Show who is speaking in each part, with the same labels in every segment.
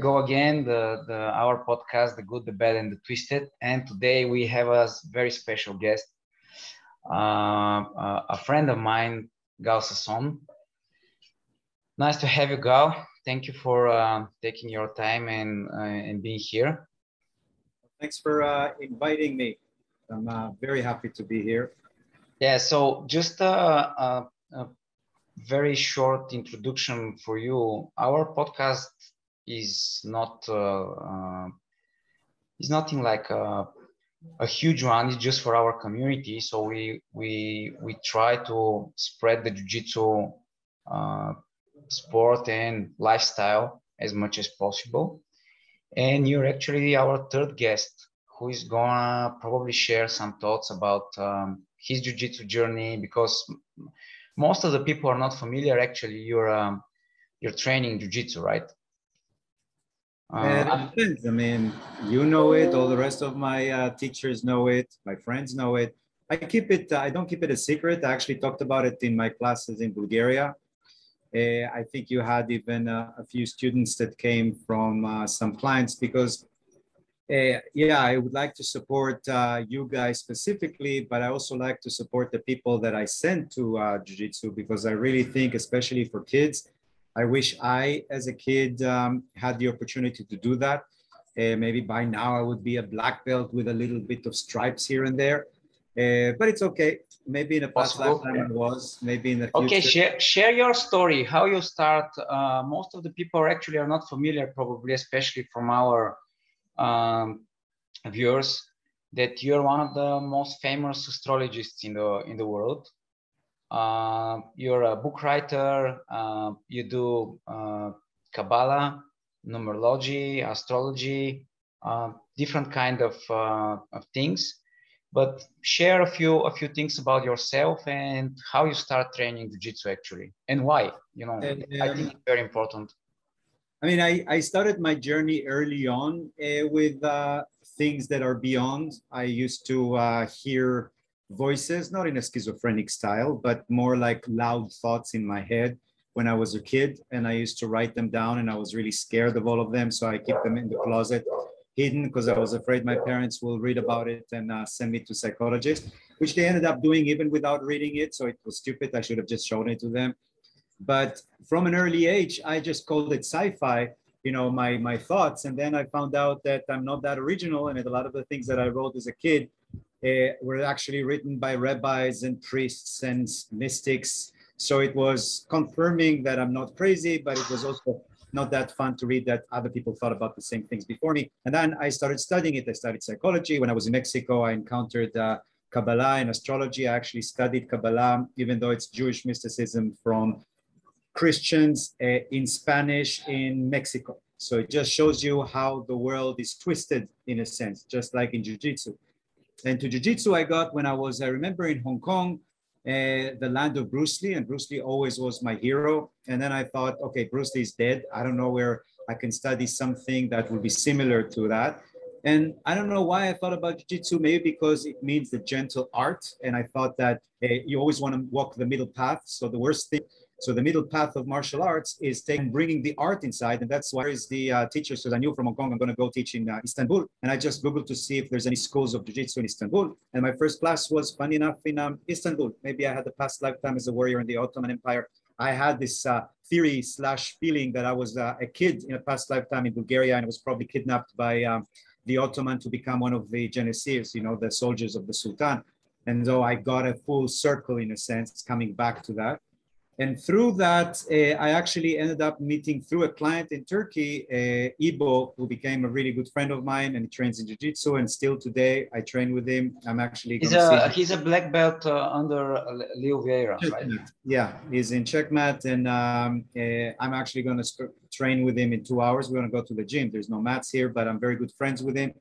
Speaker 1: go again, the, the our podcast, the good, the bad, and the twisted. And today we have a very special guest, uh, a friend of mine, Gahl Sasson. Nice to have you, Gahl. Thank you for uh, taking your time and uh, and being here.
Speaker 2: Thanks for uh, inviting me. I'm uh, very happy to be here.
Speaker 1: Yeah. So just a very short introduction for you. Our podcast is not uh, uh, is nothing like a, a, huge one. It's just for our community. So we we we try to spread the jiu-jitsu uh, sport and lifestyle as much as possible. And you're actually our third guest, who is gonna probably share some thoughts about um, his jiu-jitsu journey because most of the people are not familiar. Actually, you're um, you're training jiu-jitsu, right?
Speaker 2: Uh. I mean, you know it. All the rest of my uh, teachers know it. My friends know it. I keep it. Uh, I don't keep it a secret. I actually talked about it in my classes in Bulgaria. Uh, I think you had even uh, a few students that came from uh, some clients because, yeah, I would like to support you guys specifically, but I also like to support the people that I send to Jiu Jitsu because I really think, especially for kids, I wish I, as a kid, um, had the opportunity to do that. Uh, maybe by now I would be a black belt with a little bit of stripes here and there. Uh, but it's okay. Maybe in a past Possible. lifetime it was. Maybe in the future.
Speaker 1: Okay, share, share your story. How you start. Uh, most of the people actually are not familiar, probably, especially from our um, viewers, that you're one of the most famous astrologists in the in the world. Uh, you're a book writer, uh, you do uh, Kabbalah, numerology, astrology, uh, different kind of, uh, of things. But share a few a few things about yourself and how you start training jiu-jitsu actually and why. You know, and, um, I think it's very important.
Speaker 2: I mean, I, I started my journey early on uh, with things that are beyond. I used to hear voices, not in a schizophrenic style, but more like loud thoughts in my head when I was a kid. And I used to write them down and I was really scared of all of them. So I keep them in the closet hidden because I was afraid my parents will read about it and uh, send me to psychologists, which they ended up doing even without reading it. So it was stupid. I should have just shown it to them. But from an early age, I just called it sci-fi, you know, my my thoughts. And then I found out that I'm not that original, and a lot of the things that I wrote as a kid uh, were actually written by rabbis and priests and mystics. So it was confirming that I'm not crazy, but it was also not that fun to read that other people thought about the same things before me. And then I started studying it. I studied psychology. When I was in Mexico, I encountered uh, Kabbalah and astrology. I actually studied Kabbalah, even though it's Jewish mysticism from Christians uh, in Spanish in Mexico. So it just shows you how the world is twisted in a sense, just like in Jiu Jitsu. And to jiu-jitsu I got when I was, I remember in Hong Kong, uh, the land of Bruce Lee, and Bruce Lee always was my hero. And then I thought, okay, Bruce Lee is dead. I don't know where I can study something that will be similar to that. And I don't know why I thought about jiu-jitsu, maybe because it means the gentle art. And I thought that uh, you always want to walk the middle path. So the worst thing so the middle path of martial arts is taking, bringing the art inside, and that's why is the uh, teachers. Because I knew from Hong Kong, I'm going to go teach in uh, Istanbul, and I just googled to see if there's any schools of jiu-jitsu in Istanbul. And my first class was, funny enough, in um, Istanbul. Maybe I had the past lifetime as a warrior in the Ottoman Empire. I had this uh, theory slash feeling that I was uh, a kid in a past lifetime in Bulgaria, and was probably kidnapped by um, the Ottoman to become one of the janissaries, you know, the soldiers of the Sultan. And so I got a full circle in a sense, coming back to that. And through that, uh, I actually ended up meeting through a client in Turkey, uh, Ibo, who became a really good friend of mine and he trains in Jiu-Jitsu. And still today, I train with him. I'm actually
Speaker 1: he's a he's a black belt uh, under Leo Vieira, right?
Speaker 2: Yeah, he's in checkmat, and um, uh, I'm actually going to train with him in two hours. We're going to go to the gym. There's no mats here, but I'm very good friends with him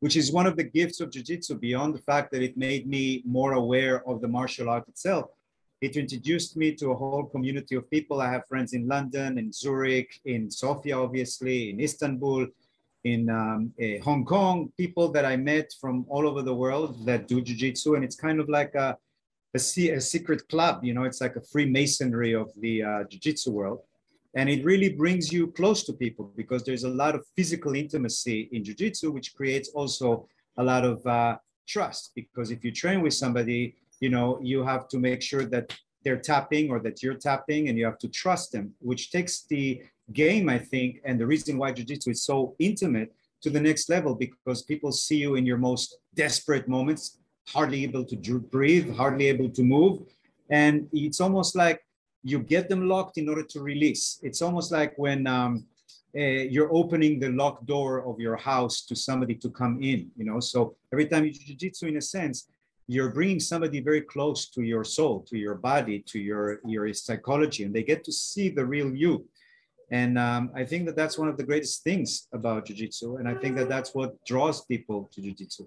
Speaker 2: which is one of the gifts of jiu-jitsu beyond the fact that it made me more aware of the martial art itself it introduced me to a whole community of people. I have friends in London, in Zurich, in Sofia, obviously, in Istanbul, in um, uh, Hong Kong, people that I met from all over the world that do jiu-jitsu. And it's kind of like a, a, a secret club, you know, it's like a Freemasonry of the uh, jiu-jitsu world. And it really brings you close to people because there's a lot of physical intimacy in jiu-jitsu, which creates also a lot of uh, trust. Because if you train with somebody, you know, you have to make sure that they're tapping or that you're tapping and you have to trust them, which takes the game, I think, and the reason why jiu-jitsu is so intimate to the next level because people see you in your most desperate moments, hardly able to breathe, hardly able to move. And it's almost like you get them locked in order to release. It's almost like when um, uh, you're opening the locked door of your house to somebody to come in, you know. So every time you jiu-jitsu, in a sense, you're bringing somebody very close to your soul, to your body, to your your psychology, and they get to see the real you. And um, I think that that's one of the greatest things about jiu-jitsu, and I think that that's what draws people to jiu-jitsu.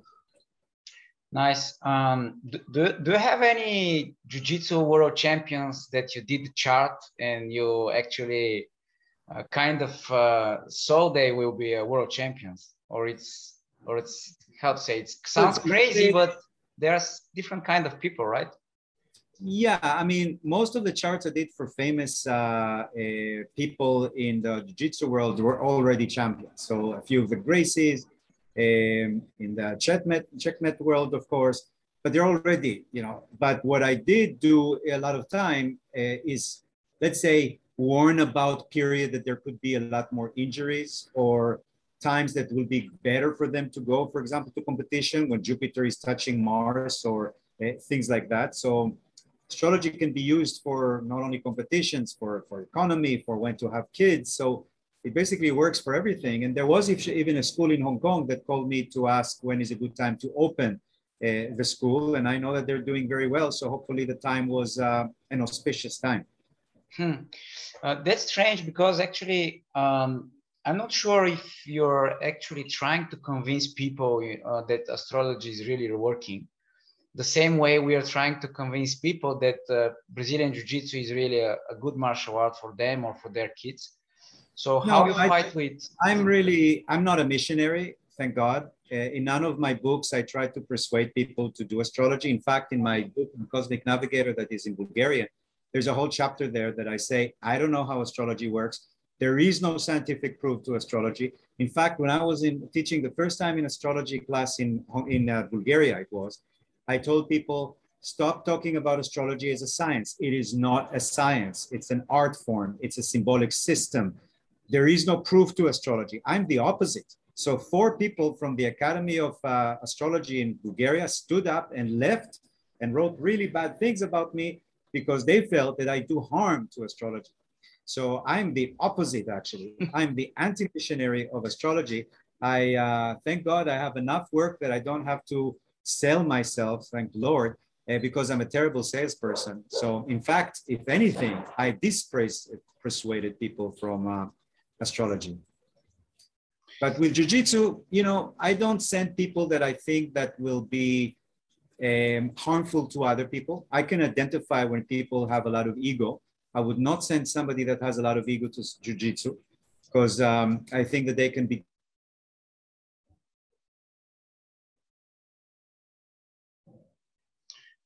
Speaker 1: Nice. Um, do, do you have any jiu-jitsu world champions that you did chart and you actually uh, kind of uh, saw they will be uh, world champions, or it's or it's how to say it sounds crazy, but there's different kind of people, right?
Speaker 2: Yeah, I mean, most of the charts I did for famous uh, uh, people in the jiu-jitsu world were already champions. So a few of the Gracies, um, in the Checkmat, Checkmat world, of course, but they're already, you know. But what I did do a lot of time uh, is, let's say, warn about period that there could be a lot more injuries or times that will be better for them to go, for example, to competition when Jupiter is touching Mars or uh, things like that. So astrology can be used for not only competitions, for, for economy, for when to have kids. So it basically works for everything. And there was even a school in Hong Kong that called me to ask when is a good time to open uh, the school. And I know that they're doing very well. So hopefully the time was uh, an auspicious time.
Speaker 1: Hmm. Uh, that's strange because actually, um, I'm not sure if you're actually trying to convince people uh, that astrology is really working. The same way we are trying to convince people that uh, Brazilian Jiu Jitsu is really a, a good martial art for them or for their kids so how no, you I, fight with?
Speaker 2: I'm really, I'm not a missionary, thank God. Uh, in none of my books, I try to persuade people to do astrology. In fact, in my book, Cosmic Navigator, that is in Bulgarian, there's a whole chapter there that I say, I don't know how astrology works. There is no scientific proof to astrology. In fact, when I was in teaching the first time in astrology class in, in uh, Bulgaria, it was, I told people, stop talking about astrology as a science. It is not a science. It's an art form. It's a symbolic system there is no proof to astrology. I'm the opposite. So four people from the Academy of uh, Astrology in Bulgaria stood up and left and wrote really bad things about me because they felt that I do harm to astrology. So I'm the opposite, actually. I'm the anti-missionary of astrology. I uh, thank God I have enough work that I don't have to sell myself, thank Lord, uh, because I'm a terrible salesperson. So in fact, if anything, I dispraise dispersuaded people from uh, astrology. But with jujitsu, you know, I don't send people that I think that will be um, harmful to other people. I can identify when people have a lot of ego. I would not send somebody that has a lot of ego to jujitsu because um, I think that they can be.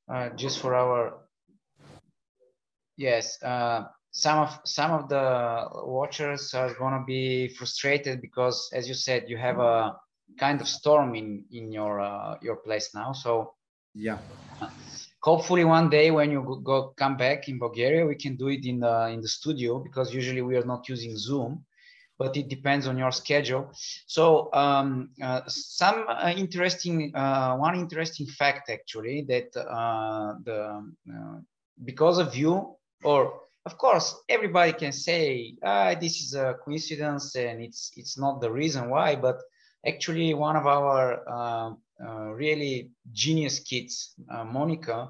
Speaker 1: Uh, just for our yes, uh, some of some of the watchers are gonna be frustrated because, as you said, you have a kind of storm in in your uh, your place now. So
Speaker 2: yeah,
Speaker 1: hopefully one day when you go come back in Bulgaria, we can do it in the in the studio because usually we are not using Zoom, but it depends on your schedule. So um, uh, some uh, interesting uh, one interesting fact actually that uh, the uh, because of you or of course, everybody can say, ah, this is a coincidence and it's, it's not the reason why, but actually one of our uh, really genius kids, uh, Monica,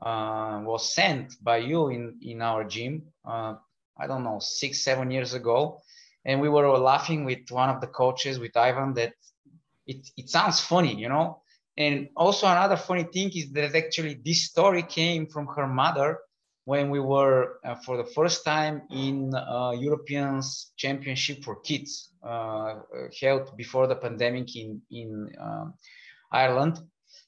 Speaker 1: uh, was sent by you in, in our gym, uh, I don't know, six, seven years ago. And we were laughing with one of the coaches, with Ivan, that it, it sounds funny, you know? And also another funny thing is that actually this story came from her mother when we were uh, for the first time in uh, Europeans Championship for Kids uh, held before the pandemic in in um, Ireland,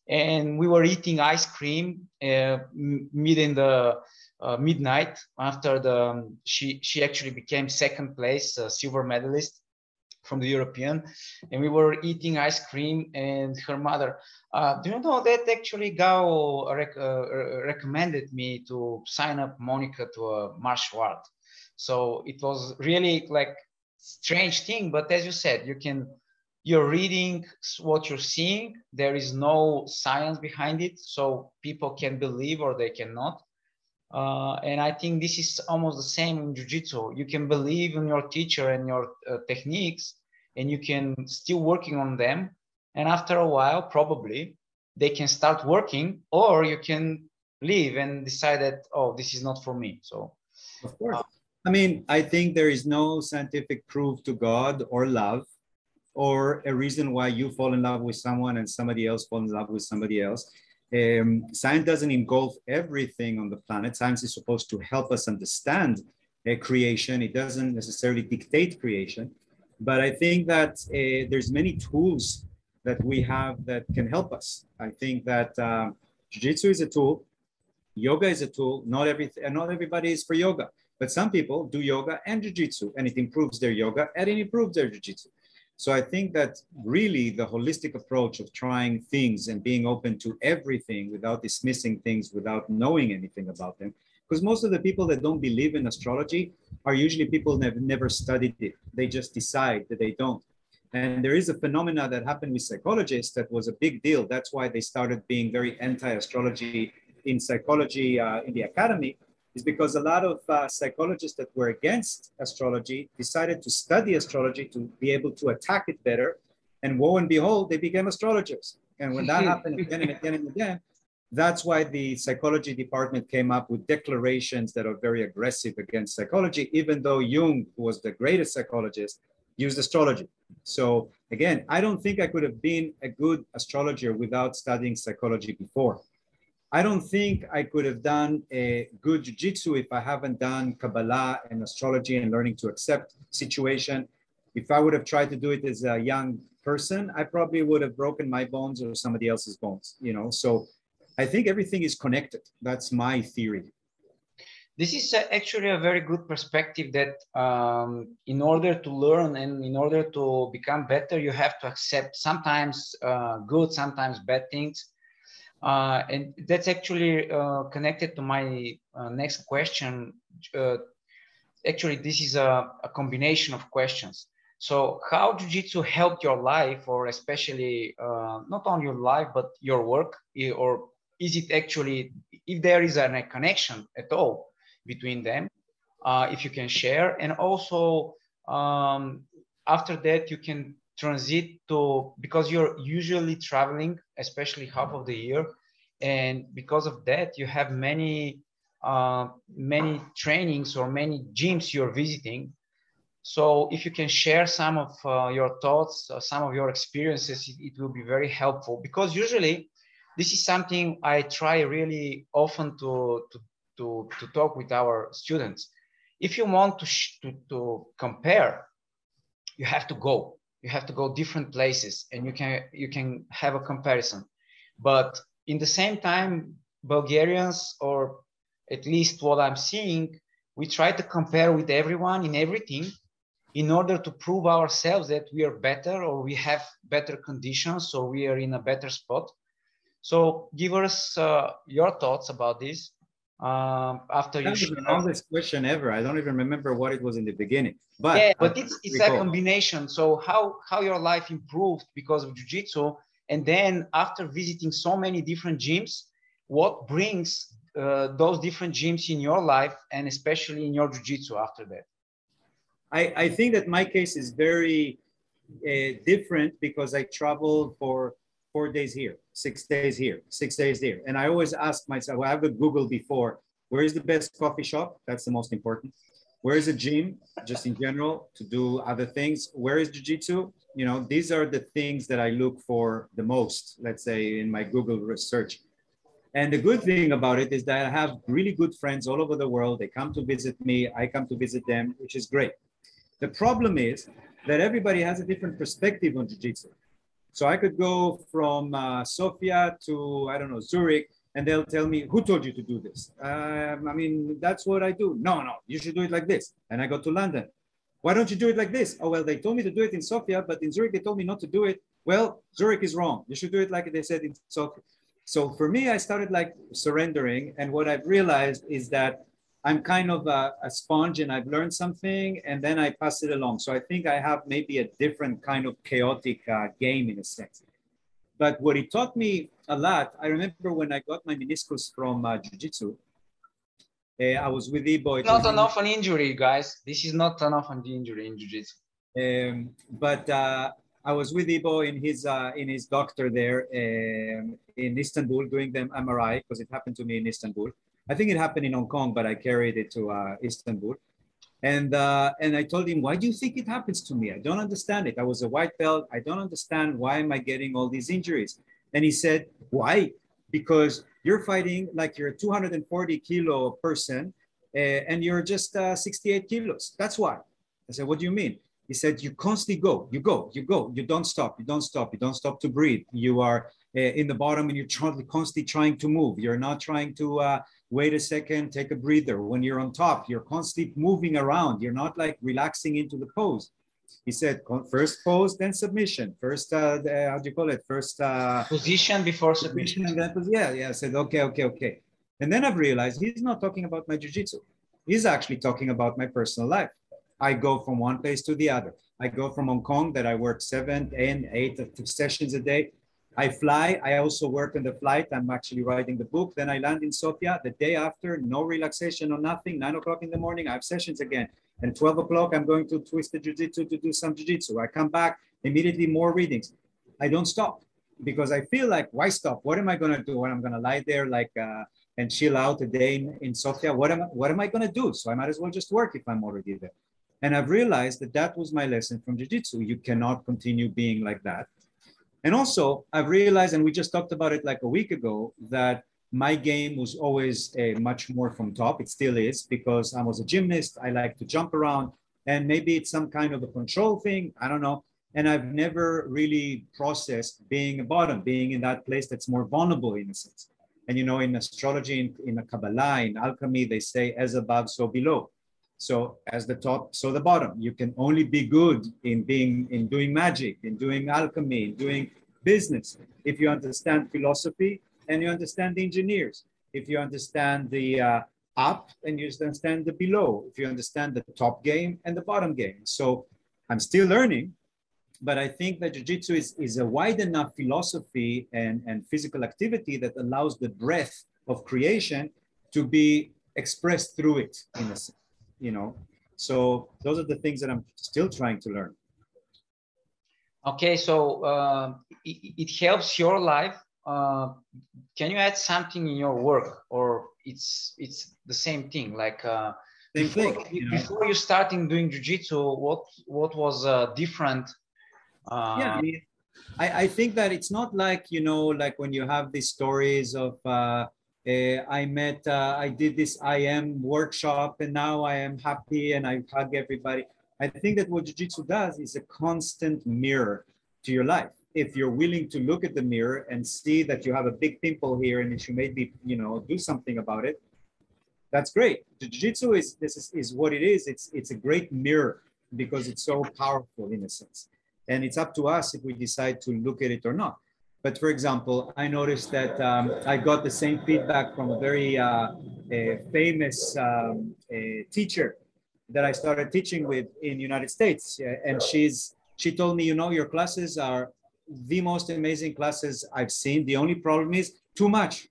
Speaker 1: and we were eating ice cream, uh, meeting the uh, midnight after the um, she she actually became second place uh, silver medalist from the European, and we were eating ice cream. And her mother, uh, do you know that actually Gahl rec- uh, recommended me to sign up Monica to a martial art. So it was really like strange thing. But as you said, you can you're reading what you're seeing. There is no science behind it, so people can believe or they cannot. Uh, and I think this is almost the same in jiu-jitsu. You can believe in your teacher and your uh, techniques, and you can still working on them. And after a while, probably they can start working, or you can leave and decide that oh, this is not for me. So,
Speaker 2: of course, uh, I mean, I think there is no scientific proof to God or love, or a reason why you fall in love with someone and somebody else falls in love with somebody else um, science doesn't engulf everything on the planet. Science is supposed to help us understand uh, creation. It doesn't necessarily dictate creation. But I think that uh, there's many tools that we have that can help us. I think that um, jiu-jitsu is a tool, yoga is a tool. Not every not everybody is for yoga, but some people do yoga and jiu-jitsu, and it improves their yoga and it improves their jiu-jitsu. So I think that really the holistic approach of trying things and being open to everything without dismissing things, without knowing anything about them, because most of the people that don't believe in astrology are usually people that have never studied it. They just decide that they don't. And there is a phenomena that happened with psychologists that was a big deal. That's why they started being very anti-astrology in psychology uh, in the academy, is because a lot of uh, psychologists that were against astrology decided to study astrology to be able to attack it better. And woe and behold, they became astrologers. And when that happened again and again and again, that's why the psychology department came up with declarations that are very aggressive against psychology, even though Jung, who was the greatest psychologist, used astrology. So again, I don't think I could have been a good astrologer without studying psychology before. I don't think I could have done a good jiu-jitsu if I haven't done Kabbalah and astrology and learning to accept situation. If I would have tried to do it as a young person, I probably would have broken my bones or somebody else's bones, you know? So I think everything is connected. That's my theory.
Speaker 1: This is actually a very good perspective that um, in order to learn and in order to become better, you have to accept sometimes uh, good, sometimes bad things uh, and that's actually uh, connected to my uh, next question. Uh, actually, this is a, a, combination of questions. So, how Jiu-Jitsu helped your life, or especially uh, not only your life but your work, or is it actually, if there is a connection at all between them, if you can share, and also um, after that you can transit to because you're usually traveling especially half of the year and because of that you have many uh, many trainings or many gyms you're visiting. So if you can share some of uh, your thoughts uh, some of your experiences it, it, will be very helpful. Because usually this is something i try really often to to to, to talk with our students. If you want to, to to compare you have to go you have to go different places and you can you can have a comparison. But in the same time bulgarians or at least what i'm seeing we try to compare with everyone in everything in order to prove ourselves that we are better or we have better conditions so we are in a better spot. So give us uh, your thoughts about this um, after
Speaker 2: That's
Speaker 1: you
Speaker 2: the longest question ever. I don't even remember what it was in the beginning. But
Speaker 1: yeah, but it's it's recall. a combination. So how how your life improved because of jujitsu, and then after visiting so many different gyms, what brings uh, those different gyms in your life, and especially in your jujitsu after that?
Speaker 2: I I think that my case is very uh, different because I traveled for four days here, six days here, six days there. And I always ask myself, well, I have a Google before, where is the best coffee shop? That's the most important. Where is a gym, just in general, to do other things? Where is jiu-jitsu? You know, these are the things that I look for the most, let's say, in my Google research. And the good thing about it is that I have really good friends all over the world. They come to visit me, I come to visit them, which is great. The problem is that everybody has a different perspective on jiu-jitsu. So I could go from uh, Sofia to, I don't know, Zurich, and they'll tell me, "Who told you to do this?" Um, I mean, that's what I do. No, no, you should do it like this. And I go to London. Why don't you do it like this? Oh well, they told me to do it in Sofia, but in Zurich they told me not to do it. Well, Zurich is wrong. You should do it like they said in Sofia. So for me, I started like surrendering, and what I've realized is that I'm kind of a, a, sponge and I've learned something and then I pass it along. So I think I have maybe a different kind of chaotic uh, game in a sense. But what it taught me a lot, I remember when I got my meniscus from uh, Jiu-Jitsu, uh, I was with Ibo.
Speaker 1: Not an injury, guys. This is not an injury in Jiu-Jitsu.
Speaker 2: Um, but uh, I was with Ibo in his uh, in his doctor there um, in Istanbul doing the MRI because it happened to me in Istanbul. I think it happened in Hong Kong, but I carried it to uh, Istanbul. And, uh, and I told him, why do you think it happens to me? I don't understand it. I was a white belt. I don't understand why am I getting all these injuries? And he said, why? Because you're fighting like you're a 240 kilo person uh, and you're just uh, 68 kilos. That's why. I said, what do you mean? He said, you constantly go, you go, you go, you don't stop, you don't stop, you don't stop to breathe. You are uh, in the bottom and you're constantly trying to move. You're not trying to uh, wait a second, take a breather. When you're on top, you're constantly moving around. You're not like relaxing into the pose. He said, first pose, then submission. First, uh, the, how do you call it? First uh,
Speaker 1: position before submission.
Speaker 2: And then, yeah, yeah. I said, okay, okay, okay. And then I've realized he's not talking about my jujitsu. He's actually talking about my personal life. I go from one place to the other. I go from Hong Kong that I work seven and eight sessions a day I fly. I also work on the flight. I'm actually writing the book. Then I land in Sofia. The day after, no relaxation or nothing. Nine o'clock in the morning, I have sessions again. And 12 o'clock, I'm going to Twisted Jiu-Jitsu to do some Jiu-Jitsu. I come back, immediately more readings. I don't stop because I feel like, why stop? What am I going to do when I'm going to lie there like uh, and chill out a day in, in Sofia? What am, I, what am I going to do? So I might as well just work if I'm already there. And I've realized that that was my lesson from Jiu-Jitsu. You cannot continue being like that and also, I've realized, and we just talked about it like a week ago, that my game was always a much more from top. It still is because I was a gymnast. I like to jump around, and maybe it's some kind of a control thing. I don't know. And I've never really processed being a bottom, being in that place that's more vulnerable in a sense. And you know, in astrology, in, in Kabbalah, in alchemy, they say as above, so below. So as the top, so the bottom. You can only be good in being in doing magic, in doing alchemy, in doing business if you understand philosophy and you understand the engineers. If you understand the uh, up and you understand the below. If you understand the top game and the bottom game. So I'm still learning, but I think that jiu-jitsu is, is a wide enough philosophy and, and physical activity that allows the breadth of creation to be expressed through it in a sense you know? So those are the things that i'm still trying to learn.
Speaker 1: Okay so uh, it, it, helps your life. Uh, can you add something in your work or it's it's the same thing? Like uh,
Speaker 2: same
Speaker 1: before,
Speaker 2: thing,
Speaker 1: you know? before you starting doing jiu-jitsu what what was uh, different
Speaker 2: uh, yeah I, I, I think that it's not like you know like when you have these stories of uh, I met, uh, I did this I am workshop, and now I am happy and I hug everybody. I think that what Jiu Jitsu does is a constant mirror to your life. If you're willing to look at the mirror and see that you have a big pimple here and you maybe, you know, do something about it, that's great. Jiu Jitsu is this is, is what it is. It's it's a great mirror because it's so powerful in a sense. And it's up to us if we decide to look at it or not. But for example, I noticed that um, I got the same feedback from a very uh, a famous um, a teacher that I started teaching with in United States, and she's she told me, you know, your classes are the most amazing classes I've seen. The only problem is too much.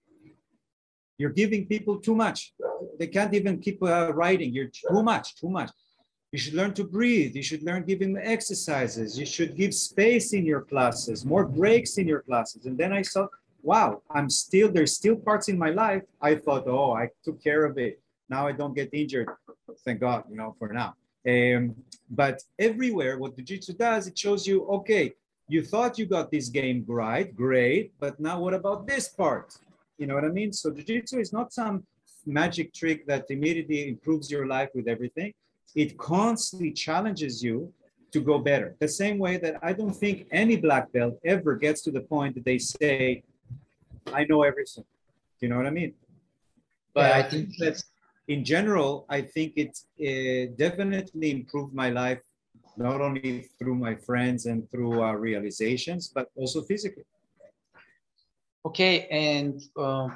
Speaker 2: You're giving people too much. They can't even keep uh, writing. You're too much, too much. You should learn to breathe. You should learn giving exercises. You should give space in your classes, more breaks in your classes. And then I saw, wow, I'm still, there's still parts in my life. I thought, oh, I took care of it. Now I don't get injured. Thank God, you know, for now. Um, but everywhere, what Jiu-Jitsu does, it shows you, okay, you thought you got this game right, great, but now what about this part? You know what I mean? So Jiu-Jitsu is not some magic trick that immediately improves your life with everything it constantly challenges you to go better. The same way that I don't think any black belt ever gets to the point that they say, I know everything. Do you know what I mean? But yeah, I think that's in general, I think it's it definitely improved my life, not only through my friends and through uh, realizations, but also physically.
Speaker 1: Okay, and uh,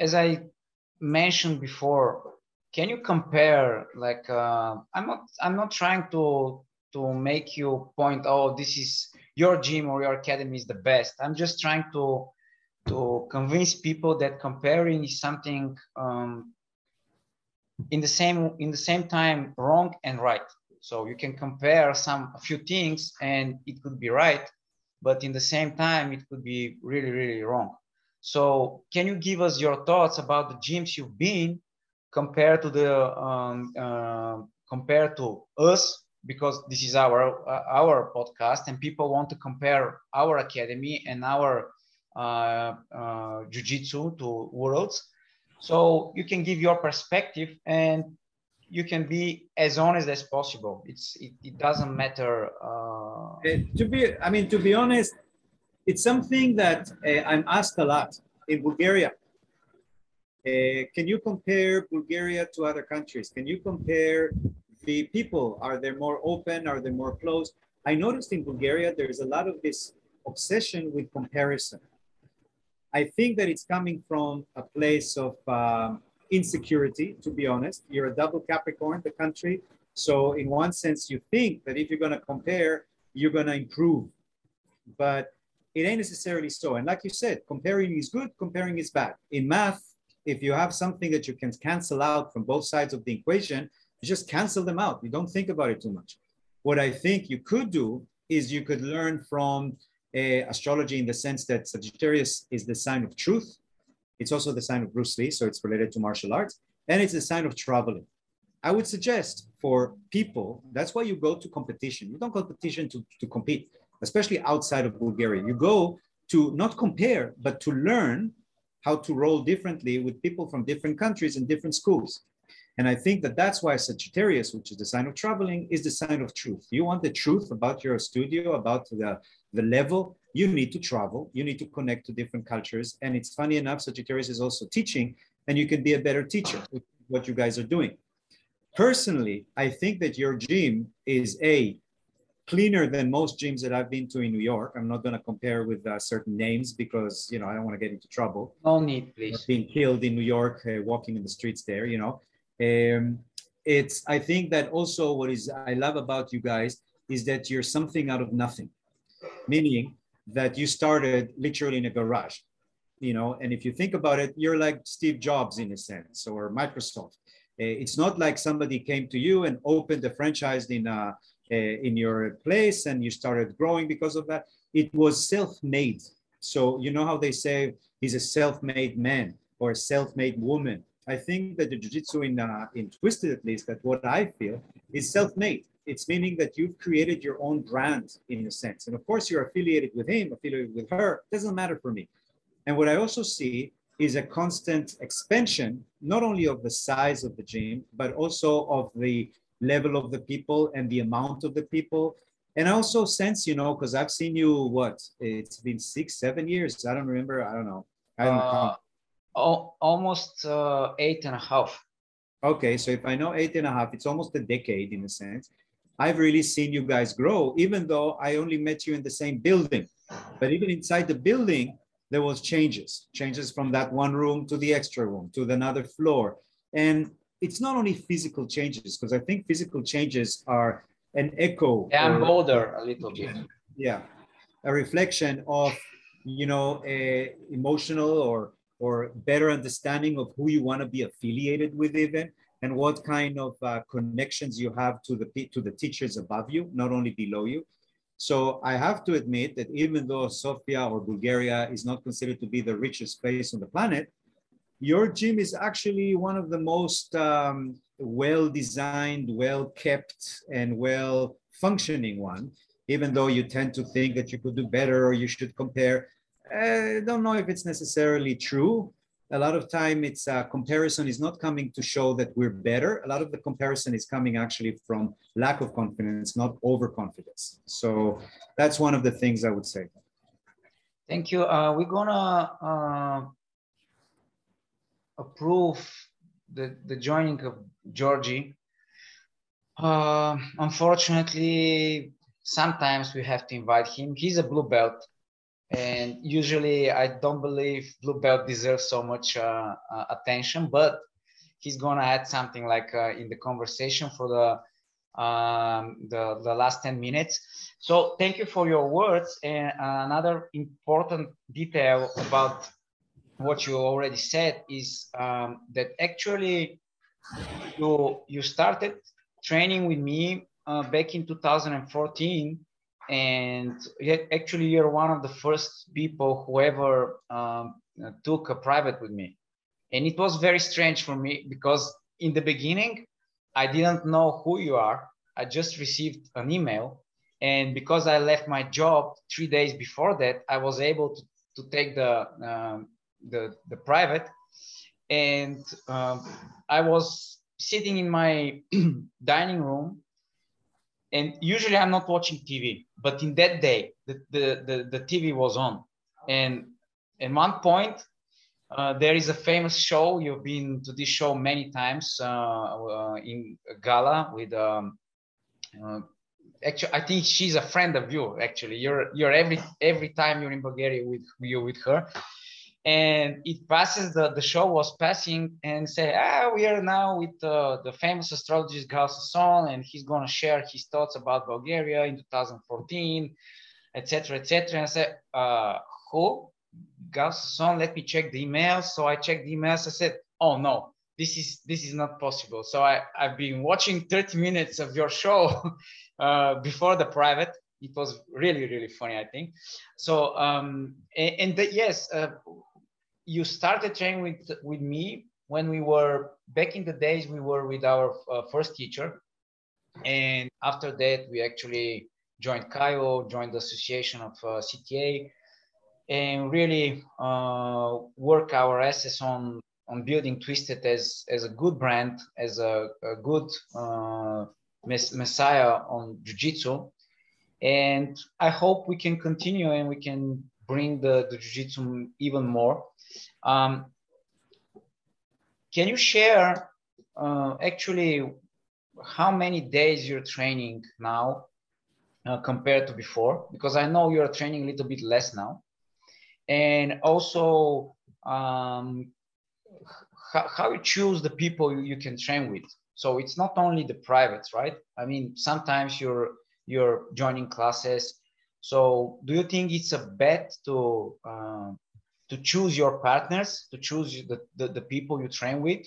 Speaker 1: as I mentioned before, can you compare? Like, uh, I'm not, I'm not trying to to make you point, oh, this is your gym or your academy is the best. I'm just trying to to convince people that comparing is something um, in the same in the same time wrong and right so you can compare some a few things and it could be right but in the same time it could be really really wrong so can you give us your thoughts about the gyms you've been compared to the um, uh, compared to us because this is our uh, our podcast and people want to compare our academy and our uh, uh, jiu-jitsu to worlds so you can give your perspective and you can be as honest as possible. It's it, it doesn't matter. Uh...
Speaker 2: to be, I mean, to be honest, it's something that uh, I'm asked a lot in Bulgaria. Uh, can you compare Bulgaria to other countries? Can you compare the people? Are they more open? Are they more closed? I noticed in Bulgaria there's a lot of this obsession with comparison. I think that it's coming from a place of um, insecurity, to be honest. You're a double Capricorn, the country. So, in one sense, you think that if you're going to compare, you're going to improve. But it ain't necessarily so. And like you said, comparing is good, comparing is bad. In math, if you have something that you can cancel out from both sides of the equation, you just cancel them out. You don't think about it too much. What I think you could do is you could learn from uh, astrology in the sense that Sagittarius is the sign of truth. It's also the sign of Bruce Lee, so it's related to martial arts, and it's a sign of traveling. I would suggest for people, that's why you go to competition. You don't competition to, to compete, especially outside of Bulgaria. You go to not compare, but to learn how to roll differently with people from different countries and different schools. And I think that that's why Sagittarius, which is the sign of traveling, is the sign of truth. You want the truth about your studio, about the the level, you need to travel, you need to connect to different cultures. And it's funny enough, Sagittarius is also teaching, and you can be a better teacher with what you guys are doing. Personally, I think that your gym is a cleaner than most gyms that I've been to in New York. I'm not going to compare with uh, certain names because you know I don't want to get into trouble.
Speaker 1: No need, please.
Speaker 2: Being killed in New York, uh, walking in the streets there, you know. Um, it's I think that also what is I love about you guys is that you're something out of nothing meaning that you started literally in a garage, you know, and if you think about it, you're like Steve Jobs in a sense, or Microsoft. Uh, it's not like somebody came to you and opened a franchise in uh, uh, in your place and you started growing because of that. It was self-made. So you know how they say he's a self-made man or a self-made woman. I think that the jiu-jitsu in uh, in Twisted at least, that what I feel is self-made it's meaning that you've created your own brand in a sense. And of course, you're affiliated with him, affiliated with her. Doesn't matter for me. And what I also see is a constant expansion, not only of the size of the gym, but also of the level of the people and the amount of the people. And I also sense, you know, because I've seen you, what, it's been six, seven years. I don't remember. I don't know. I
Speaker 1: uh, almost uh, eight and a half.
Speaker 2: Okay, so if I know eight and a half, it's almost a decade in a sense. I've really seen you guys grow, even though I only met you in the same building. But even inside the building, there was changes, changes from that one room to the extra room to another floor. And it's not only physical changes, because I think physical changes are an echo.
Speaker 1: Yeah, I'm older a little bit.
Speaker 2: Yeah, a reflection of, you know, a emotional or or better understanding of who you want to be affiliated with even and what kind of uh, connections you have to the to the teachers above you, not only below you. So I have to admit that even though Sofia or Bulgaria is not considered to be the richest place on the planet, your gym is actually one of the most um, well-designed, well-kept, and well-functioning one. Even though you tend to think that you could do better or you should compare, I don't know if it's necessarily true. A lot of time it's a uh, comparison is not coming to show that we're better. A lot of the comparison is coming actually from lack of confidence not overconfidence. So that's one of the things i would say.
Speaker 1: Thank you. Uh, we're gonna uh, approve the, the joining of Georgie. Uh, unfortunately, sometimes we have to invite him. He's a blue belt, and usually I don't believe blue belt deserves so much uh, uh, attention, but he's gonna add something like uh, in the conversation for the um, the, the last 10 minutes. So thank you for your words. And another important detail about what you already said is um, that actually you you started training with me uh, back in 2014 and actually you're one of the first people who ever um, took a private with me. And it was very strange for me because in the beginning i didn't know who you are. I just received an email and because i left my job three days before that i was able to, to take the um, the, the private. And um, i was sitting in my dining room and usually i'm not watching tv but in that day the, the, the, the tv was on. And at one point uh, there is a famous show. You've been to this show many times uh, uh, in gala with um, uh, actually i think she's a friend of you actually. You're you're every every time you're in bulgaria with you with her and it passes the, the show was passing and say ah we are now with uh, the famous astrologist Gahl Sasson and he's going to share his thoughts about Bulgaria in 2014 etc etc and I said uh, who? Gahl Sasson let me check the emails so I checked the emails. I said oh no this is this is not possible. So I, I've been watching 30 minutes of your show uh, before the private. It was really really funny i think. So um and, and the, yes uh, you started training with with me when we were back in the days we were with our uh, first teacher. And after that we actually joined CAIO joined the association of uh, cta and really uh, work our asses on on building twisted as as a good brand as a, a good uh, mess- messiah on jiu-jitsu. And i hope we can continue and we can bring the, the jiu-jitsu even more um, can you share uh, actually how many days you're training now uh, compared to before? Because I know you're training a little bit less now. And also, um, how, how you choose the people you, you can train with. So it's not only the privates, right? I mean, sometimes you're you're joining classes. So do you think it's a bet to uh, to choose your partners, to choose the, the, the people you train with?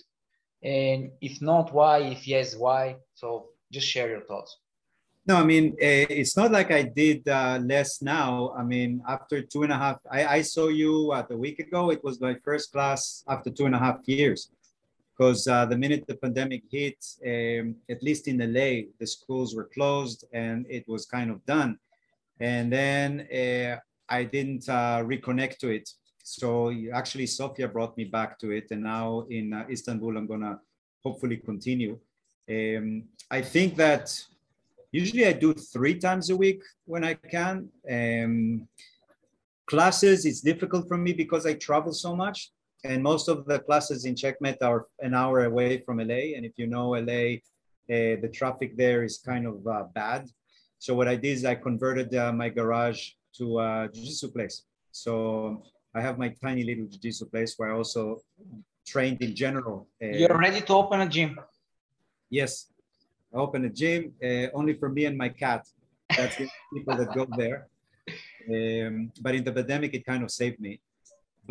Speaker 1: And if not, why? If yes, why? So just share your thoughts.
Speaker 2: No, I mean, uh, it's not like I did uh, less now. I mean, after two and a half, I, I saw you what, a week ago. It was my first class after two and a half years. Because uh, the minute the pandemic hit, um, at least in LA, the schools were closed and it was kind of done. And then uh, I didn't uh, reconnect to it so actually, Sofia brought me back to it, and now in uh, Istanbul, I'm gonna hopefully continue. Um, I think that usually I do three times a week when I can. Um, classes, it's difficult for me because I travel so much, and most of the classes in Checkmat are an hour away from LA. And if you know LA, uh, the traffic there is kind of uh, bad. So what I did is I converted uh, my garage to a jiu-jitsu place. So I have my tiny little jiu-jitsu place where I also trained in general.
Speaker 1: Uh, You're ready to open a gym?
Speaker 2: Yes, I open a gym uh, only for me and my cat. That's the people that go there. Um, but in the pandemic, it kind of saved me.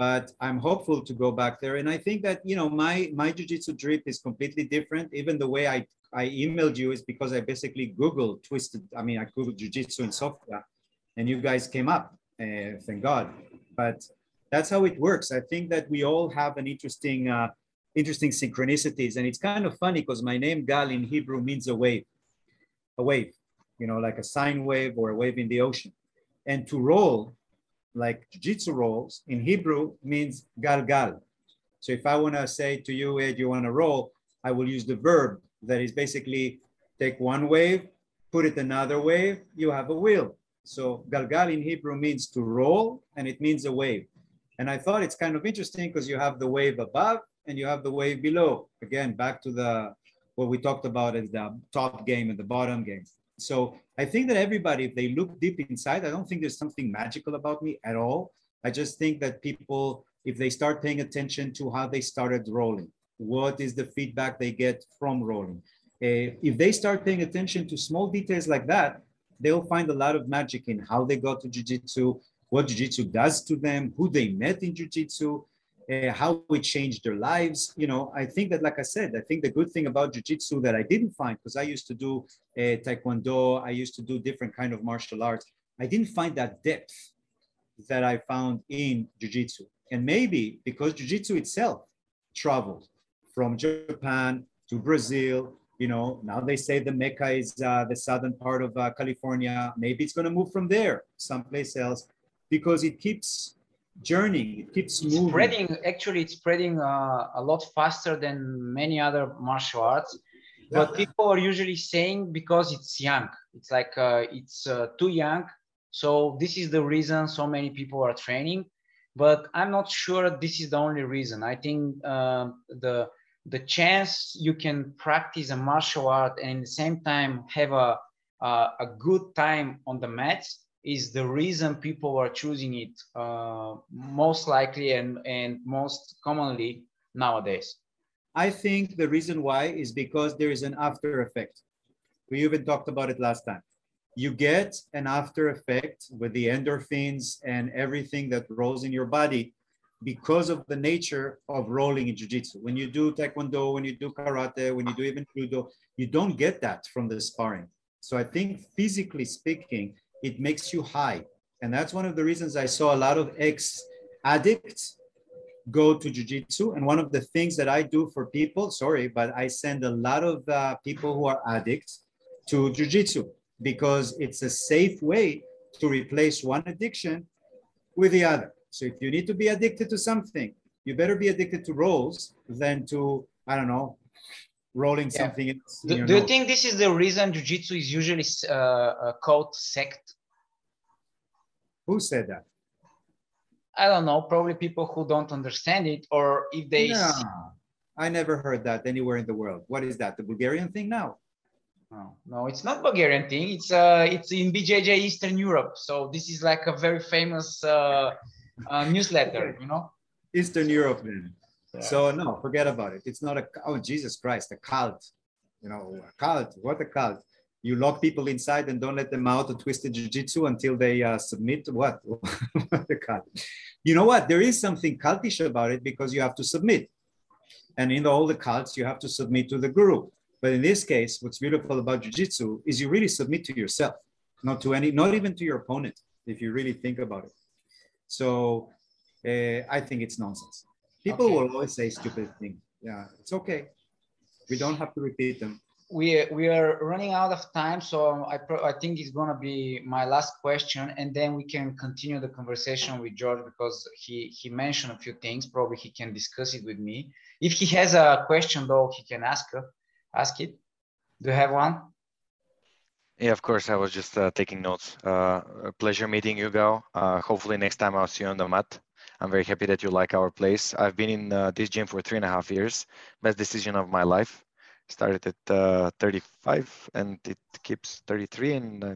Speaker 2: But I'm hopeful to go back there, and I think that you know my my jiu-jitsu drip is completely different. Even the way I I emailed you is because I basically Googled twisted. I mean, I Googled jiu-jitsu in Sofia, and you guys came up. Uh, thank God. But that's how it works. I think that we all have an interesting, uh, interesting synchronicities, and it's kind of funny because my name Gahl in Hebrew means a wave, a wave, you know, like a sine wave or a wave in the ocean. And to roll, like jiu-jitsu rolls in Hebrew means gal gal. So if I want to say to you, Ed, you want to roll, I will use the verb that is basically take one wave, put it another wave, you have a wheel. So galgal in Hebrew means to roll and it means a wave. And I thought it's kind of interesting because you have the wave above and you have the wave below. Again, back to the what we talked about as the top game and the bottom game. So I think that everybody, if they look deep inside, I don't think there's something magical about me at all. I just think that people, if they start paying attention to how they started rolling, what is the feedback they get from rolling, uh, if they start paying attention to small details like that, they'll find a lot of magic in how they got to jiu-jitsu, what jiu-jitsu does to them, who they met in jiu-jitsu, uh, how it changed their lives. You know, I think that, like I said, I think the good thing about jiu-jitsu that I didn't find, because I used to do uh, taekwondo, I used to do different kind of martial arts. I didn't find that depth that I found in jiu-jitsu. And maybe because jiu-jitsu itself traveled from Japan to Brazil, you know, now they say the Mecca is uh, the southern part of uh, California. Maybe it's going to move from there someplace else because it keeps journeying, it keeps moving.
Speaker 1: Spreading, actually, it's spreading uh, a lot faster than many other martial arts. But people are usually saying because it's young, it's like uh, it's uh, too young. So this is the reason so many people are training. But I'm not sure this is the only reason. I think uh, the the chance you can practice a martial art and at the same time have a, a, a good time on the mats is the reason people are choosing it uh, most likely and, and most commonly nowadays.
Speaker 2: I think the reason why is because there is an after effect. We even talked about it last time. You get an after effect with the endorphins and everything that rolls in your body because of the nature of rolling in jiu-jitsu. When you do taekwondo, when you do karate, when you do even judo, you don't get that from the sparring. So I think physically speaking, it makes you high. And that's one of the reasons I saw a lot of ex-addicts go to jiu-jitsu. And one of the things that I do for people, sorry, but I send a lot of uh, people who are addicts to jiu-jitsu because it's a safe way to replace one addiction with the other. So if you need to be addicted to something, you better be addicted to rolls than to, I don't know, rolling yeah. something. Else,
Speaker 1: do, do you think this is the reason jiu-jitsu is usually uh, called sect?
Speaker 2: Who said that?
Speaker 1: I don't know. Probably people who don't understand it, or if they.
Speaker 2: No, I never heard that anywhere in the world. What is that? The Bulgarian thing now?
Speaker 1: No, no, it's not Bulgarian thing. It's uh, it's in BJJ Eastern Europe. So this is like a very famous uh, uh, newsletter, you know?
Speaker 2: Eastern Europe, then. So no, forget about it. It's not a oh Jesus Christ, a cult. You know, a cult. What a cult. You lock people inside and don't let them out of twisted jiu-jitsu until they uh, submit. What? what a cult. You know what? There is something cultish about it because you have to submit. And in all the cults, you have to submit to the guru. But in this case, what's beautiful about jiu-jitsu is you really submit to yourself, not to any, not even to your opponent, if you really think about it. So uh, I think it's nonsense. People okay. will always say stupid things. Yeah, it's okay. We don't have to repeat them.
Speaker 1: We, we are running out of time, so I, pro- I think it's gonna be my last question, and then we can continue the conversation with George because he he mentioned a few things. Probably he can discuss it with me. If he has a question though, he can ask ask it. Do you have one?
Speaker 3: Yeah, of course. I was just uh, taking notes. Uh, pleasure meeting you, Gahl. Uh, hopefully next time I'll see you on the mat. I'm very happy that you like our place. I've been in uh, this gym for three and a half years. Best decision of my life. Started at uh, 35 and it keeps 33 and uh,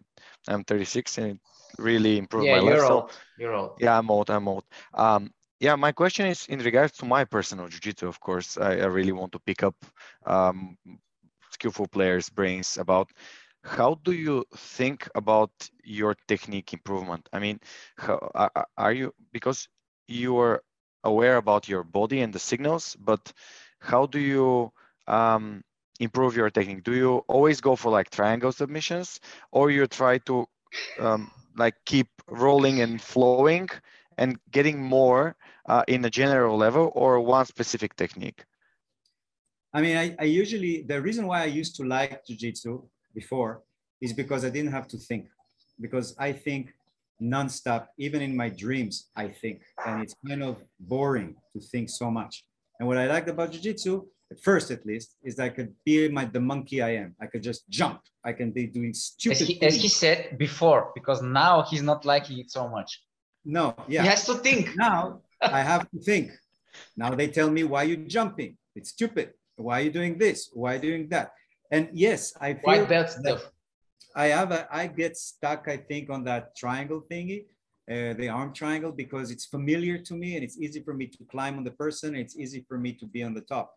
Speaker 3: I'm 36 and it really improved
Speaker 1: yeah,
Speaker 3: my
Speaker 1: you're
Speaker 3: life.
Speaker 1: Old. So, you're old.
Speaker 3: Yeah, I'm old. I'm old. Um, yeah, my question is in regards to my personal jiu-jitsu, of course, I, I really want to pick up um, skillful players' brains about how do you think about your technique improvement i mean how, are you because you are aware about your body and the signals but how do you um, improve your technique do you always go for like triangle submissions or you try to um, like keep rolling and flowing and getting more uh, in a general level or one specific technique
Speaker 2: i mean I, I usually the reason why i used to like jiu-jitsu before is because I didn't have to think. Because I think nonstop, even in my dreams, I think. And it's kind of boring to think so much. And what I liked about jiu-jitsu, at first at least, is that I could be my the monkey I am. I could just jump. I can be doing stupid
Speaker 1: as he, as he said before, because now he's not liking it so much.
Speaker 2: No, yeah.
Speaker 1: He has to think.
Speaker 2: Now I have to think. Now they tell me, why you jumping? It's stupid. Why are you doing this? Why are you doing that? And yes, I feel
Speaker 1: Why that stuff?
Speaker 2: I have a, I get stuck, I think, on that triangle thingy, uh, the arm triangle, because it's familiar to me and it's easy for me to climb on the person. It's easy for me to be on the top.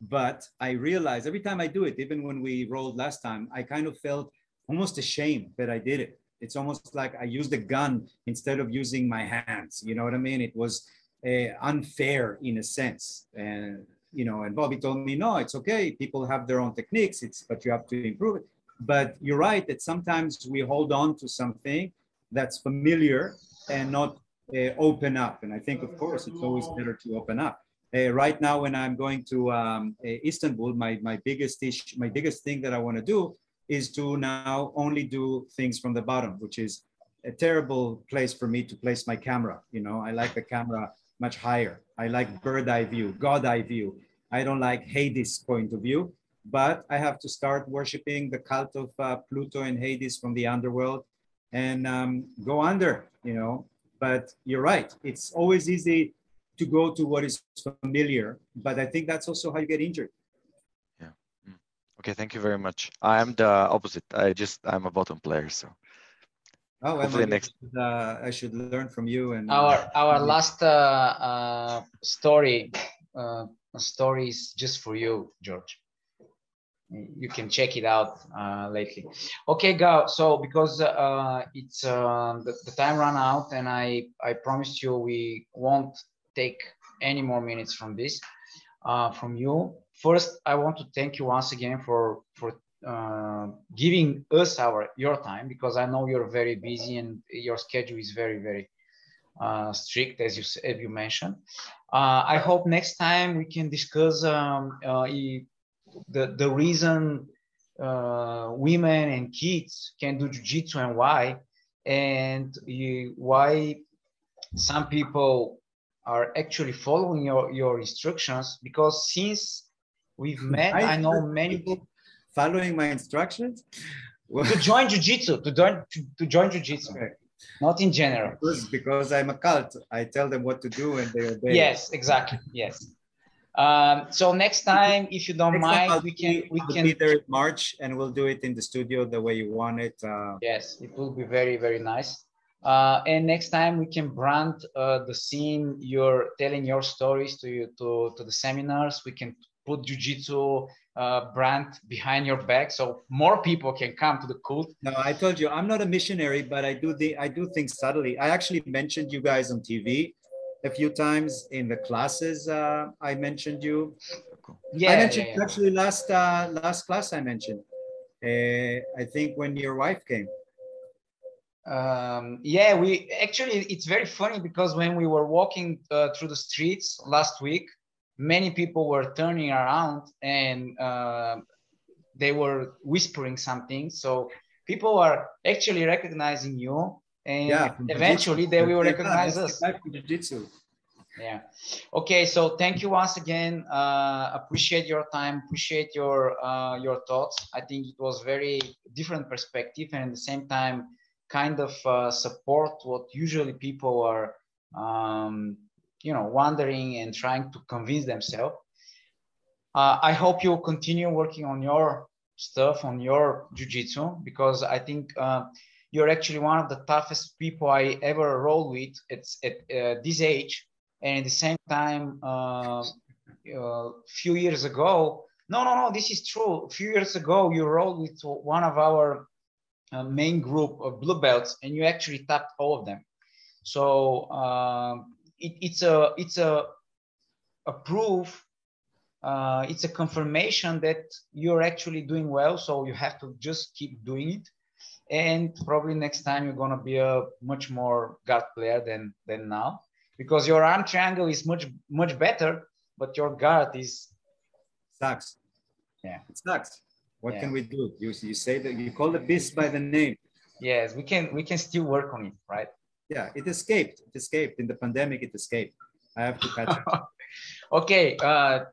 Speaker 2: But I realize every time I do it, even when we rolled last time, I kind of felt almost ashamed that I did it. It's almost like I used a gun instead of using my hands. You know what I mean? It was uh, unfair in a sense. And you know, and Bobby told me, no, it's okay. People have their own techniques. It's but you have to improve it. But you're right that sometimes we hold on to something that's familiar and not uh, open up. And I think, of course, it's always better to open up. Uh, right now, when I'm going to um, uh, Istanbul, my my biggest issue, my biggest thing that I want to do is to now only do things from the bottom, which is a terrible place for me to place my camera. You know, I like the camera much higher. I like bird eye view, God eye view. I don't like Hades point of view, but I have to start worshiping the cult of uh, Pluto and Hades from the underworld and um, go under, you know. But you're right, it's always easy to go to what is familiar, but I think that's also how you get injured.
Speaker 3: Yeah. Mm. Okay, thank you very much. I am the opposite. I just I'm a bottom player, so.
Speaker 2: Oh, well, next. I should, uh, I should learn from you. And
Speaker 1: our our last uh, uh, story uh, story is just for you, George. You can check it out uh, lately. Okay, go. So because uh, it's uh, the, the time ran out, and I I promised you we won't take any more minutes from this uh, from you. First, I want to thank you once again for for uh, giving us our your time because I know you're very busy and your schedule is very very uh, strict as you as you mentioned. Uh, I hope next time we can discuss um, the the reason uh, women and kids can do jiu-jitsu and why, and why some people are actually following your, your instructions because since we've met, I, I know many people
Speaker 2: following my instructions?
Speaker 1: to join jiu-jitsu to join to, to join jiu-jitsu. Okay. not in general.
Speaker 2: Because, because i'm a cult. I tell them what to do and they obey.
Speaker 1: Yes exactly. Yes um, so next time if you don't next mind we can we can
Speaker 2: be there in march and we'll do it in the studio the way you want it uh,
Speaker 1: yes it will be very very nice. Uh, and next time we can brand uh, the scene you're telling your stories to you to, to the seminars. We can put jiu-jitsu uh, brand behind your back so more people can come to the cult.
Speaker 2: No i told you i'm not a missionary but i do the i do things subtly. I actually mentioned you guys on tv a few times in the classes uh, i mentioned you. Yeah i mentioned yeah, yeah. actually last uh, last class i mentioned. Uh, i think when your wife came.
Speaker 1: Um, yeah we actually it's very funny because when we were walking uh, through the streets last week many people were turning around and uh, they were whispering something. So people are actually recognizing you, and yeah, eventually they will recognize us.
Speaker 2: Jiu-jitsu.
Speaker 1: Yeah. Okay. So thank you once again. Uh, appreciate your time. Appreciate your uh, your thoughts. I think it was very different perspective, and at the same time, kind of uh, support what usually people are um, you know wondering and trying to convince themselves uh, i hope you'll continue working on your stuff on your jiu-jitsu because i think uh, you're actually one of the toughest people i ever roll with it's at uh, this age. And at the same time a uh, uh, few years ago no no no this is true. A few years ago you rolled with one of our uh, main group of blue belts and you actually tapped all of them. So it, it's a it's a a proof uh, it's a confirmation that you're actually doing well. So you have to just keep doing it and probably next time you're going to be a much more guard player than than now because your arm triangle is much much better but your guard is
Speaker 2: sucks
Speaker 1: yeah
Speaker 2: it sucks what yeah. can we do you, you say that you call the beast by the name
Speaker 1: yes we can we can still work on it right
Speaker 2: yeah, it escaped. It escaped in the pandemic. It escaped. I have to catch it.
Speaker 1: okay. Uh,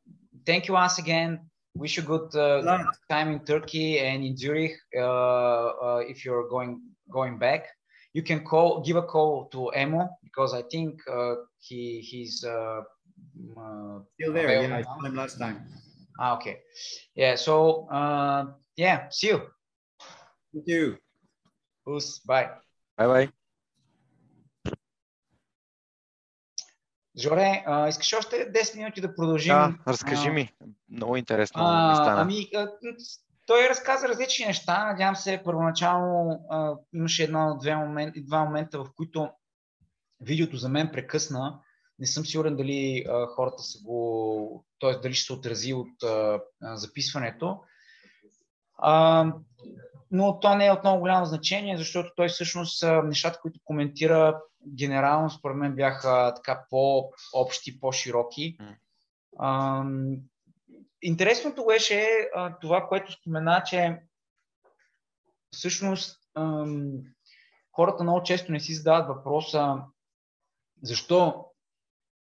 Speaker 1: thank you once again. Wish you good uh, time in Turkey and in Zurich. Uh, uh, if you're going going back, you can call, give a call to Emo because I think uh, he he's uh, uh,
Speaker 2: Still there? Yeah, I saw him last time.
Speaker 1: Ah, okay. Yeah. So uh, yeah. See you.
Speaker 2: Thank you.
Speaker 1: Us. Bye.
Speaker 3: Bye bye.
Speaker 1: Жоре, а, искаш още 10 минути да продължим?
Speaker 3: Да, разкажи
Speaker 1: а,
Speaker 3: ми. Много интересно ми
Speaker 1: А,
Speaker 3: стана.
Speaker 1: ами, а, той разказа различни неща. Надявам се, първоначално а, имаше една-две момент, два момента, в които видеото за мен прекъсна. Не съм сигурен дали а, хората са го, т.е. дали ще се отрази от а, а, записването. А, но то не е от много голямо значение, защото той всъщност нещата, които коментира генерално, според мен бяха така по-общи, по-широки. А, интересното беше а, това, което спомена, че всъщност ам, хората много често не си задават въпроса защо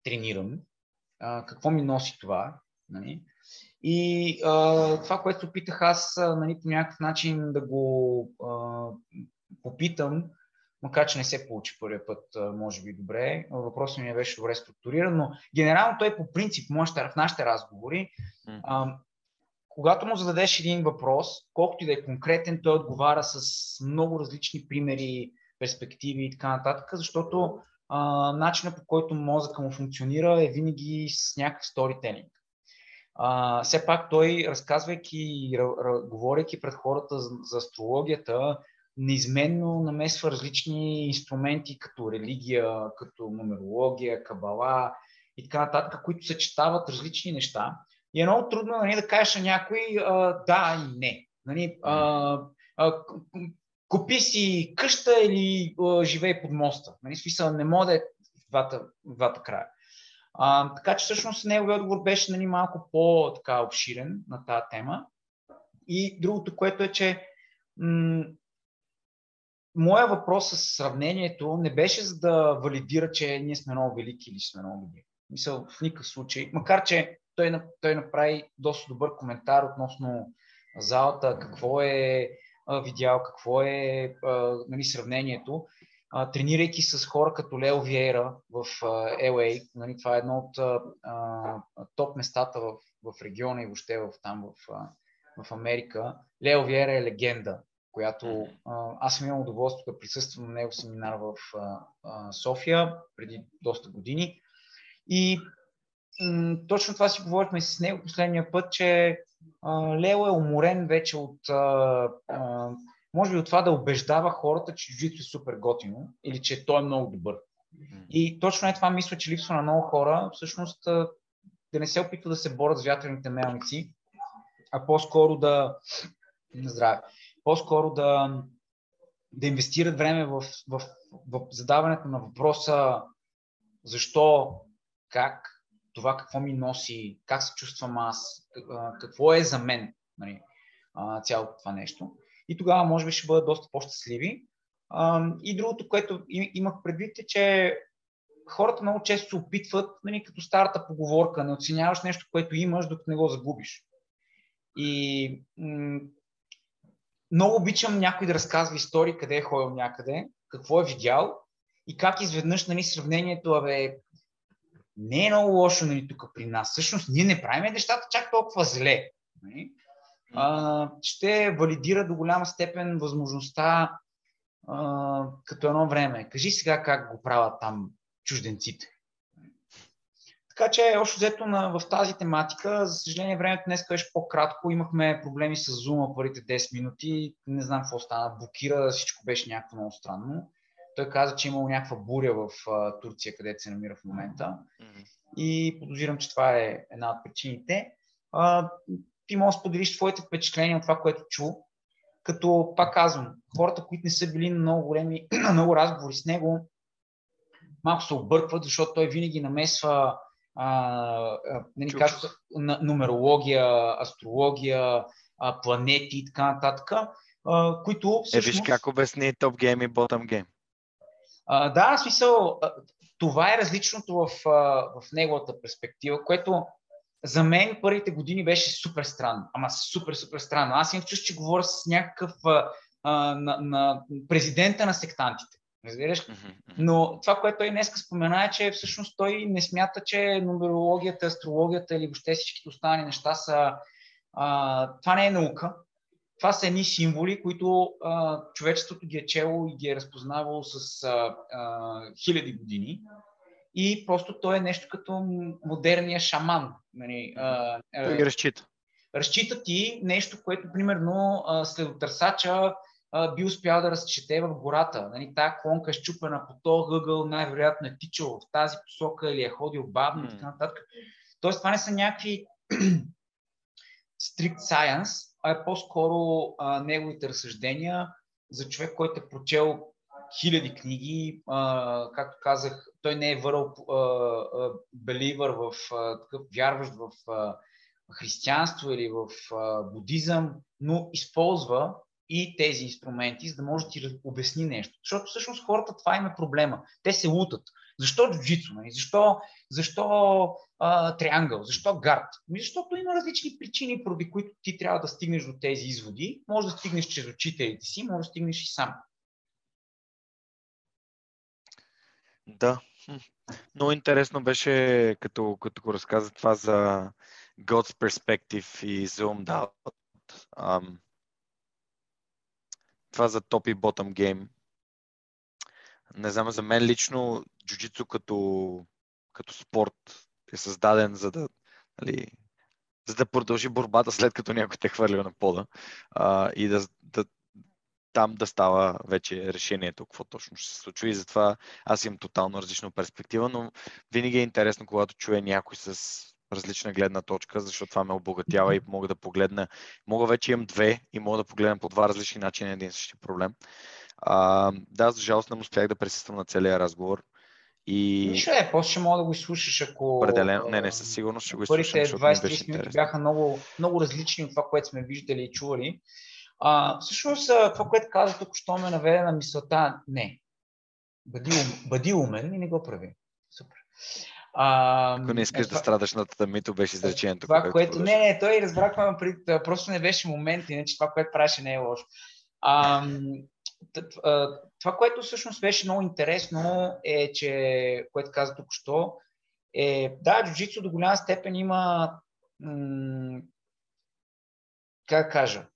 Speaker 1: тренирам, а, какво ми носи това. Нали? И а, това, което се опитах аз а, нали, по някакъв начин да го а, попитам, макар че не се получи първия път, може би добре, въпросът ми не беше добре структуриран, но генерално той по принцип, в нашите разговори, а, когато му зададеш един въпрос, колкото и да е конкретен, той отговаря с много различни примери, перспективи и така нататък, защото а, начинът по който мозъка му функционира е винаги с някакъв сторителинг. А, все пак той, разказвайки, р- говорейки пред хората за, за астрологията, неизменно намесва различни инструменти, като религия, като нумерология, кабала и така нататък, които съчетават различни неща. И е много трудно нали, да кажеш на някой а, да и не. Нали, а, а, купи си къща или а, живей под моста. Нали, смисъл, не може да е двата, двата края. А, така че всъщност неговият отговор беше нали, малко по-обширен на тази тема. И другото, което е, че м- моя въпрос с сравнението не беше за да валидира, че ние сме много велики или сме много добри. Мисъл, в никакъв случай. Макар, че той, той направи доста добър коментар относно залата, какво е видял, какво е нали, сравнението. Тренирайки с хора като Лео Виера в LA, нали, това е едно от топ местата в, в региона и въобще в, там в, в Америка. Лео Виера е легенда, която а, аз съм имал удоволствие да присъствам на него семинар в а, а, София преди доста години. И м, точно това си говорихме с него последния път, че а, Лео е уморен вече от а, а, може би от това да убеждава хората, че джуджито е супер готино или че той е много добър. И точно е това мисля, че липсва на много хора. Всъщност да не се опитват да се борят с вятърните мелници, а по-скоро да... Здраве. По-скоро да, да инвестират време в, в, в задаването на въпроса защо, как, това какво ми носи, как се чувствам аз, как- какво е за мен нали, цялото това нещо. И тогава може би ще бъдат доста по-щастливи. И другото, което имах предвид е, че хората много често се опитват, нали, като старата поговорка, не оценяваш нещо, което имаш, докато не го загубиш. И много обичам някой да разказва истории, къде е ходил някъде, какво е видял и как изведнъж нали, сравнението, абе, не е много лошо нали, тук при нас. Всъщност ние не правим нещата чак толкова зле. Нали? А, ще валидира до голяма степен възможността а, като едно време. Кажи сега как го правят там чужденците. Така че, още взето на, в тази тематика, за съжаление, времето днес беше по-кратко. Имахме проблеми с Zoom първите 10 минути. Не знам какво стана. Блокира, всичко беше някакво много странно. Той каза, че е имало някаква буря в а, Турция, където се намира в момента. И подозирам, че това е една от причините. А, ти можеш да споделиш твоите впечатления от това, което чу. Като, пак казвам, хората, които не са били на много големи, на много разговори с него, малко се объркват, защото той винаги намесва а, нали, както, на, нумерология, астрология, а, планети и така нататък, а, които
Speaker 3: Е,
Speaker 1: всъщност...
Speaker 3: виж как обясни топ гейм и ботъм гейм.
Speaker 1: А, да, в смисъл, това е различното в, в неговата перспектива, което за мен първите години беше супер странно. Ама супер, супер странно. Аз имах чувство, че говоря с някакъв а, на, на президента на сектантите. Разбираш? Но това, което той днес спомена е, че всъщност той не смята, че нумерологията, астрологията или въобще всички останали неща са... А, това не е наука. Това са едни символи, които а, човечеството ги е чело и ги е разпознавало с а, а, хиляди години. И просто той е нещо като модерния шаман. Нали, а,
Speaker 3: той ги разчита.
Speaker 1: Разчита ти нещо, което, примерно, следотърсача би успял да разчете в гората. Нали, тая клонка е щупена по този ъгъл, най-вероятно е тичал в тази посока или е ходил бавно и така нататък. Тоест, това не са някакви strict science, а е по-скоро а, неговите разсъждения за човек, който е прочел хиляди книги. А, както казах, той не е върл беливър в а, такъв вярващ в а, християнство или в а, будизъм, но използва и тези инструменти, за да може да ти обясни нещо. Защото всъщност хората това им е проблема. Те се лутат. Защо джуджицу? Нали? Защо, защо а, триангъл? Защо гард? Ами защото има различни причини, поради които ти трябва да стигнеш до тези изводи. Може да стигнеш чрез учителите си, може да стигнеш и сам.
Speaker 3: Да. Много интересно беше, като, като го разказа това за God's Perspective и Zoomed Out. Um, това за топ и ботъм гейм. Не знам, за мен лично джуджицу като, като спорт е създаден за да, нали, за да продължи борбата след като някой те хвърля на пода а, и да, да, там да става вече решението, какво точно ще се случва. И затова аз имам тотално различна перспектива, но винаги е интересно, когато чуя някой с различна гледна точка, защото това ме обогатява и мога да погледна. Мога вече имам две и мога да погледна по два различни начина един същи проблем. А, да, за жалост не успях да присъствам на целия разговор. И...
Speaker 1: Нищо е, после ще мога да го изслушаш, ако...
Speaker 3: Определено, не, не, със сигурност ще го изслушам,
Speaker 1: защото 20 минути бяха много, много различни от това, което сме виждали и чували. А, всъщност, това, което каза тук, що ме наведе на мисълта, не. Бъди, ум, бъди умен и не го прави. Супер.
Speaker 3: А, Ако не искаш е, да страдаш на мито, беше изречението.
Speaker 1: Това, което, което не, не, той разбрахме, преди, просто не беше момент, иначе това, което правеше, не е лошо. А, това, което всъщност беше много интересно е, че, което каза тук що, е, да, джуджицу до голяма степен има, м- как кажа,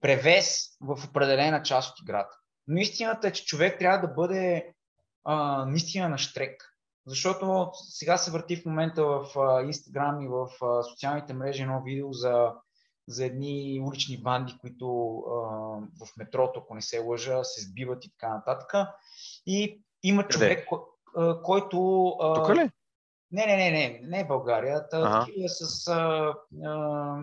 Speaker 1: превес в определена част от играта. Но истината е, че човек трябва да бъде а, наистина на штрек. Защото сега се върти в момента в Инстаграм и в социалните мрежи едно видео за, за едни улични банди, които в метрото, ако не се лъжа, се сбиват и така нататък. И има човек, Къде? който...
Speaker 3: Тук ли?
Speaker 1: Не, не, не, не, не е България. Такива с а, а,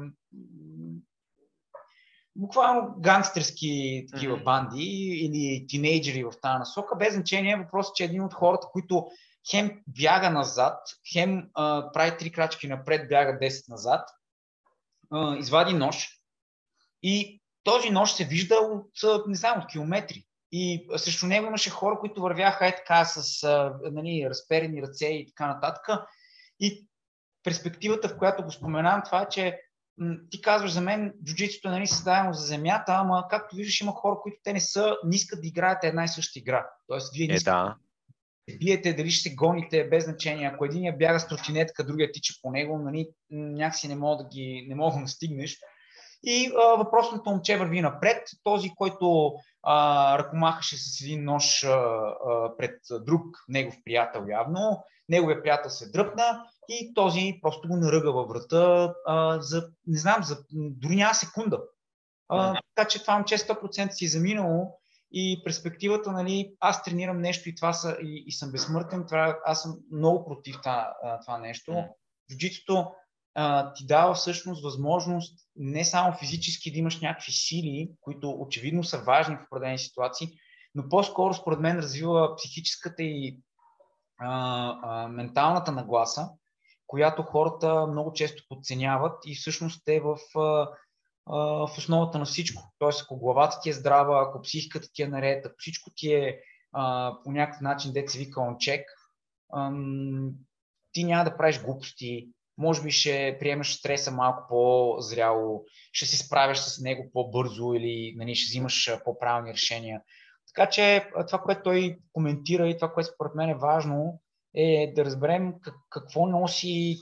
Speaker 1: буквално гангстерски такива mm-hmm. банди или тинейджери в тази насока, без значение. Въпросът, че един от хората, които хем бяга назад, хем а, прави три крачки напред, бяга 10 назад, а, извади нож и този нож се вижда от, не знам, от километри. И срещу него имаше хора, които вървяха е така с а, нали, разперени ръце и така нататък. И перспективата, в която го споменавам, това е, че м- ти казваш за мен, джуджитото е нали, създадено за земята, ама както виждаш има хора, които те не са, не искат да играят една и съща игра. Тоест, вие не
Speaker 3: е, да
Speaker 1: биете, дали ще се гоните, без значение. Ако един бяга с тротинетка, другия тича по него, нали, някакси не мога да ги не мога да настигнеш. И а, въпросното момче върви напред. Този, който а, ръкомахаше с един нож а, а, пред друг негов приятел явно, неговия приятел се дръпна и този просто го наръга във врата а, за, не знам, за дори няма секунда. А, така че това момче 100% си е заминало и перспективата, нали, аз тренирам нещо и, това са, и, и съм безсмъртен, това, аз съм много против това, това нещо. Джуджитото ти дава всъщност възможност не само физически да имаш някакви сили, които очевидно са важни в определени ситуации, но по-скоро според мен развива психическата и а, а, менталната нагласа, която хората много често подценяват и всъщност те в а, в основата на всичко. Тоест, ако главата ти е здрава, ако психиката ти е наред, ако всичко ти е а, по някакъв начин, деца вика on check, ам, ти няма да правиш глупости, може би ще приемаш стреса малко по-зряло, ще се справяш с него по-бързо или нали, ще взимаш по-правилни решения. Така че това, което той коментира и това, което според мен е важно, е да разберем какво носи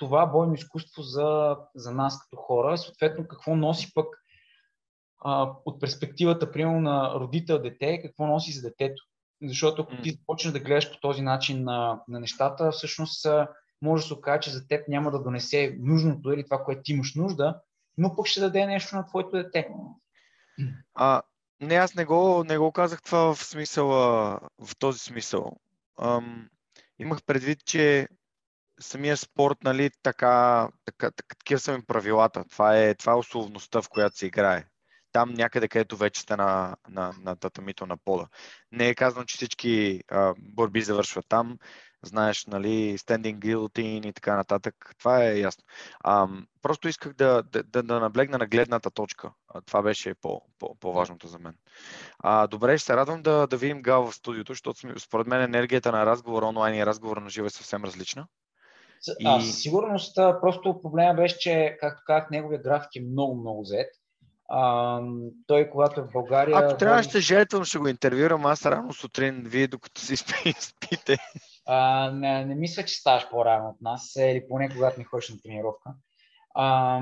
Speaker 1: това бойно изкуство за, за нас като хора, съответно какво носи пък а, от перспективата, примерно на родител-дете, какво носи за детето. Защото ако ти започнеш да гледаш по този начин на, на нещата, всъщност може да се окаже, че за теб няма да донесе нужното или това, което ти имаш нужда, но пък ще даде нещо на твоето дете.
Speaker 3: А, не, аз не го, не го казах това в смисъл, в този смисъл. Ам, имах предвид, че самия спорт, нали, така, така, такива са ми правилата. Това е, това е условността, в която се играе. Там някъде, където вече сте на, на, на татамито на пода. Не е казано, че всички а, борби завършват там знаеш, нали, standing guillotine и така нататък. Това е ясно. А, просто исках да, да, да наблегна на гледната точка. А, това беше по, по, по-важното за мен. А, добре, ще се радвам да, да видим Гал в студиото, защото според мен енергията на разговор онлайн и разговор на живо е съвсем различна.
Speaker 1: И... А, със сигурност, просто проблема беше, че, както казах, неговия график е много, много зет. А, той, когато е в България.
Speaker 3: Ако трябва, ще жертвам, ще го интервюрам аз рано сутрин, вие докато си спите.
Speaker 1: А, не, не мисля, че ставаш по-рано от нас, или поне когато не ходиш на тренировка. А,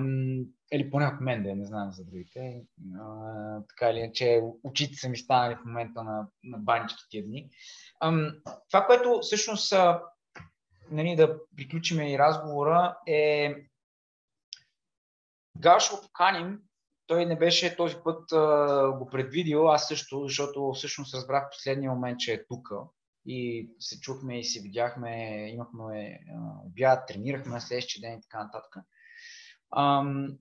Speaker 1: или поне от мен, да не знам за другите. А, така или иначе, очите са ми станали в момента на, на банички тия дни. А, това, което всъщност нали, да приключиме и разговора е ще го поканим. Той не беше този път а, го предвидил, аз също, защото всъщност разбрах в последния момент, че е тук и се чухме и се видяхме, имахме обяд, тренирахме на следващия ден и така нататък. Ам,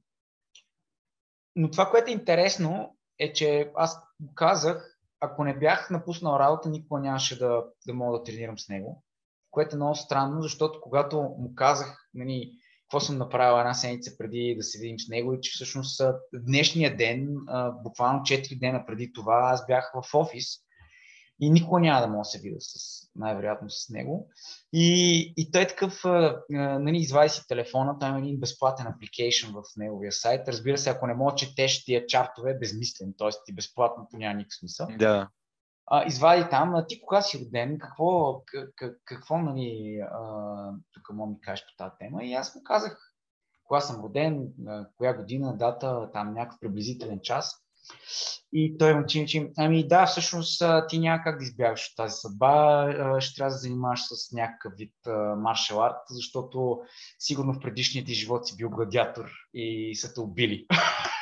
Speaker 1: но това, което е интересно, е, че аз казах, ако не бях напуснал работа, никога нямаше да, да мога да тренирам с него. Което е много странно, защото когато му казах нали, какво съм направил една седмица преди да се видим с него и че всъщност днешния ден, буквално 4 дена преди това, аз бях в офис и никога няма да мога да се видя с, най-вероятно с него. И, и той е такъв, нали, извади си телефона, той има един безплатен апликейшн в неговия сайт. Разбира се, ако не мога четеш тия чартове, е безмислен, т.е. ти безплатно по няма никакъв смисъл.
Speaker 3: Да.
Speaker 1: А, извади там, а ти кога си роден, какво, как, какво нали, тук мога ми кажеш по тази тема. И аз му казах кога съм роден, коя година, дата, там някакъв приблизителен час. И той му чинчи, ами да, всъщност ти няма как да избягаш от тази съдба, ще трябва да занимаваш с някакъв вид маршал арт, защото сигурно в предишния ти живот си бил гладиатор и са те убили.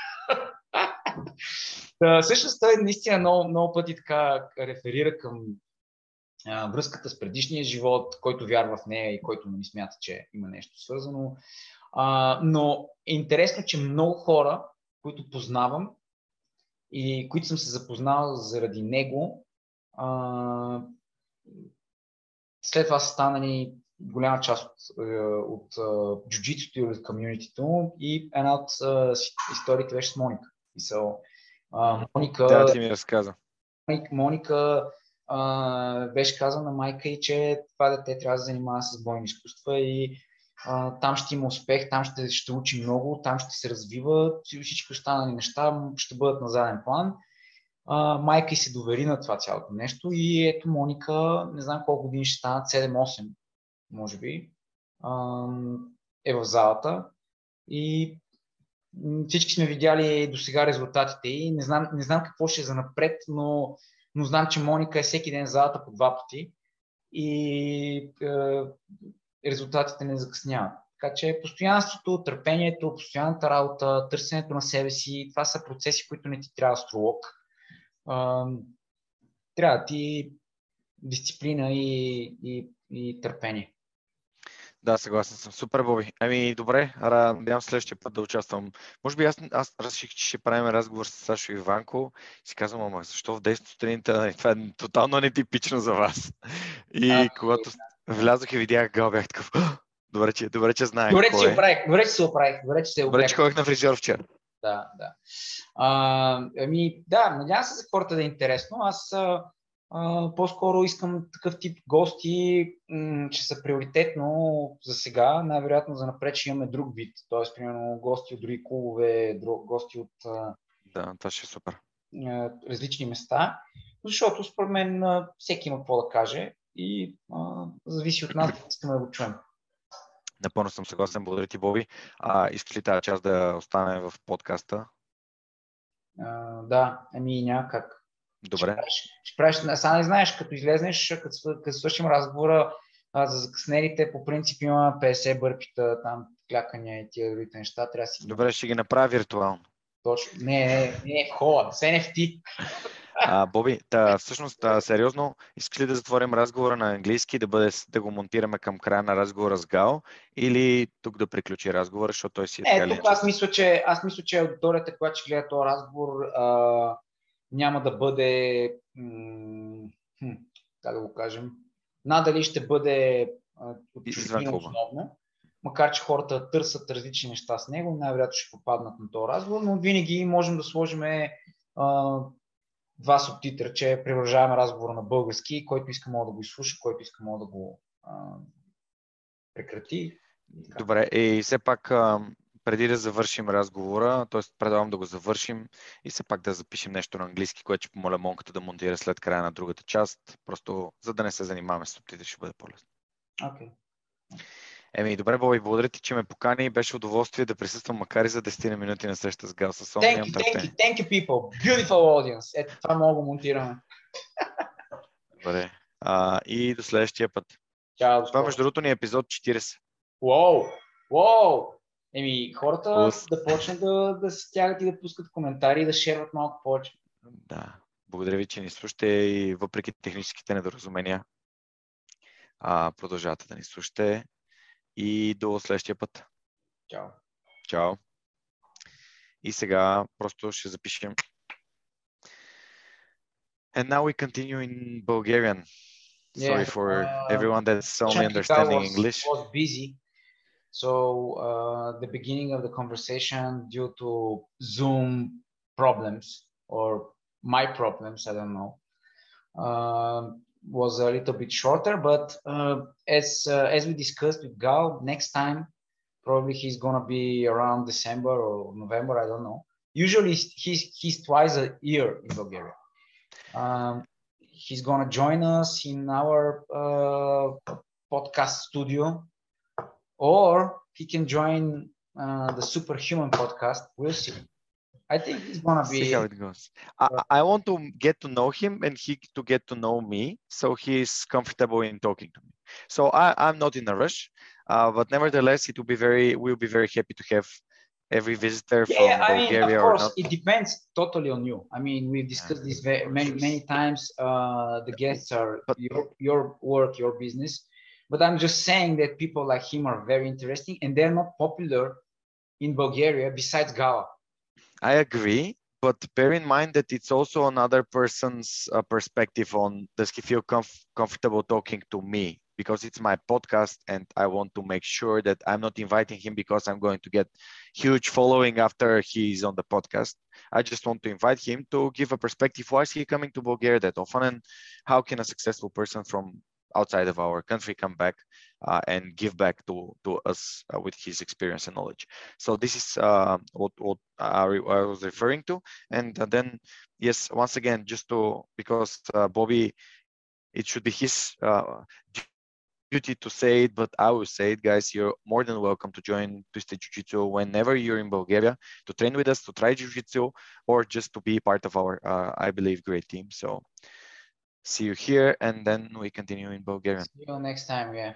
Speaker 1: всъщност той наистина много, много пъти така реферира към а, връзката с предишния живот, който вярва в нея и който не смята, че има нещо свързано. А, но е интересно, че много хора, които познавам, и които съм се запознал заради него, а, след това са станали голяма част от, е, от, от джуджитото и от комьюнитито и една от историите беше с Моника. И so, а, Моника...
Speaker 3: Да, ти ми разказа.
Speaker 1: Моника а, беше казала на майка и, че това дете трябва да се занимава с бойни изкуства и а, там ще има успех, там ще, ще учи много, там ще се развива, всички останали неща ще бъдат на заден план. А, майка и се довери на това цялото нещо и ето Моника, не знам колко години ще станат, 7-8, може би, а, е в залата и всички сме видяли до сега резултатите и не знам, не знам какво ще е за напред, но, но знам, че Моника е всеки ден в залата по два пъти и е, резултатите не закъсняват. Така че постоянството, търпението, постоянната работа, търсенето на себе си, това са процеси, които не ти трябва астролог. Трябва да ти дисциплина и, и, и търпение.
Speaker 3: Да, съгласен съм. Супер, Боби. Ами, добре, надявам следващия път да участвам. Може би аз, аз реших, че ще правим разговор с Сашо и Иванко и си казвам, ама защо в 10 сутринта? Това е тотално нетипично за вас. И а, когато, Влязох и видях Гал, бях такъв. Добре, че, добре, че знаех.
Speaker 1: Добре, че е. оправих. Добре, че се оправих. Добре, че се
Speaker 3: оправих. Добре, че ходих на фризьор вчера.
Speaker 1: Да, да. А, ами, да, надявам се за хората да е интересно. Аз а, по-скоро искам такъв тип гости, м- че са приоритетно за сега. Най-вероятно за напред ще имаме друг вид. Тоест, примерно, гости от други клубове, друг, гости от...
Speaker 3: Да, това ще е супер.
Speaker 1: различни места, защото според мен всеки има какво да каже и зависи от нас, искаме да го чуем.
Speaker 3: Напълно съм съгласен. Благодаря ти, Боби. А, искаш ли тази част да остане в подкаста?
Speaker 1: Да, ами няма как.
Speaker 3: Добре.
Speaker 1: Ще правиш, ще правиш, сега не знаеш, като излезнеш, като, като свършим разговора а, за закъснелите, по принцип има 50 бърпита, там клякания и тия другите неща. Трябва да си...
Speaker 3: Добре, ще ги направя виртуално.
Speaker 1: Точно. Не, не, не, в хола, с NFT.
Speaker 3: А, Боби, та, всъщност, та, сериозно, искаш ли да затворим разговора на английски, да, бъде, да го монтираме към края на разговора с Гао или тук да приключи разговора, защото той си
Speaker 1: е Е, тук аз мисля, че, аз мисля, че аудиторията, която ще гледа този разговор, а, няма да бъде, м- как да го кажем, надали ще бъде
Speaker 3: от основно,
Speaker 1: макар че хората търсят различни неща с него, най-вероятно ще попаднат на този разговор, но винаги можем да сложим а, два субтитра, че превържаваме разговора на български, който иска мога да го изслуша, който иска мога да го а, прекрати.
Speaker 3: Добре, и все пак преди да завършим разговора, т.е. предлагам да го завършим и все пак да запишем нещо на английски, което ще помоля Монката да монтира след края на другата част, просто за да не се занимаваме с субтитри, ще бъде по-лесно.
Speaker 1: Okay.
Speaker 3: Еми, добре, Боби, благодаря ти, че ме покани. Беше удоволствие да присъствам, макар и за 10 минути на среща с Гал Сасон.
Speaker 1: Thank you, thank you, thank you, people. Beautiful audience. Ето това мога да монтираме.
Speaker 3: Добре. А, и до следващия път.
Speaker 1: Чао,
Speaker 3: това, между другото, ни е епизод 40.
Speaker 1: Уоу! Уоу! Еми, хората Пус. да почнат да, да се стягат и да пускат коментари и да шерват малко повече.
Speaker 3: Да. Благодаря ви, че ни слушате и въпреки техническите недоразумения а, продължавате да ни слушате и до следващия път.
Speaker 1: Чао.
Speaker 3: Чао. И сега просто ще запишем. And now we continue in Bulgarian. Yeah, Sorry for uh, everyone that's only understanding
Speaker 1: was,
Speaker 3: English.
Speaker 1: was busy. So uh, the beginning of the conversation due to Zoom problems or my problems, I don't know. Uh, was a little bit shorter, but uh, as uh, as we discussed with Gahl, next time probably he's gonna be around December or November. I don't know. Usually he's he's twice a year in Bulgaria. Um, he's gonna join us in our uh, podcast studio, or he can join uh, the Superhuman podcast. We'll see. I think he's gonna be.
Speaker 3: See how it goes. I, I want to get to know him and he to get to know me, so he's comfortable in talking to me. So I, I'm not in a rush, uh, but nevertheless, it will be very. We'll be very happy to have every visitor
Speaker 1: yeah,
Speaker 3: from
Speaker 1: yeah, I
Speaker 3: Bulgaria
Speaker 1: mean, of
Speaker 3: course,
Speaker 1: it depends totally on you. I mean, we've discussed this very, many many times. Uh, the guests are but, your your work, your business. But I'm just saying that people like him are very interesting, and they're not popular in Bulgaria besides Gala.
Speaker 3: I agree, but bear in mind that it's also another person's uh, perspective on does he feel comf- comfortable talking to me because it's my podcast and I want to make sure that I'm not inviting him because I'm going to get huge following after he's on the podcast. I just want to invite him to give a perspective. Why is he coming to Bulgaria that often and how can a successful person from outside of our country come back uh, and give back to, to us uh, with his experience and knowledge. So this is uh, what, what I, I, was referring to. And then, yes, once again, just to, because uh, Bobby, it should be his uh, duty to say it, but I will say it, guys. You're more than welcome to join Twisted Jiu Jitsu whenever you're in Bulgaria to train with us, to try Jiu Jitsu, or just to be part of our, uh, I believe, great team. So see you here and then we continue in Bulgarian.
Speaker 1: See you next time, yeah.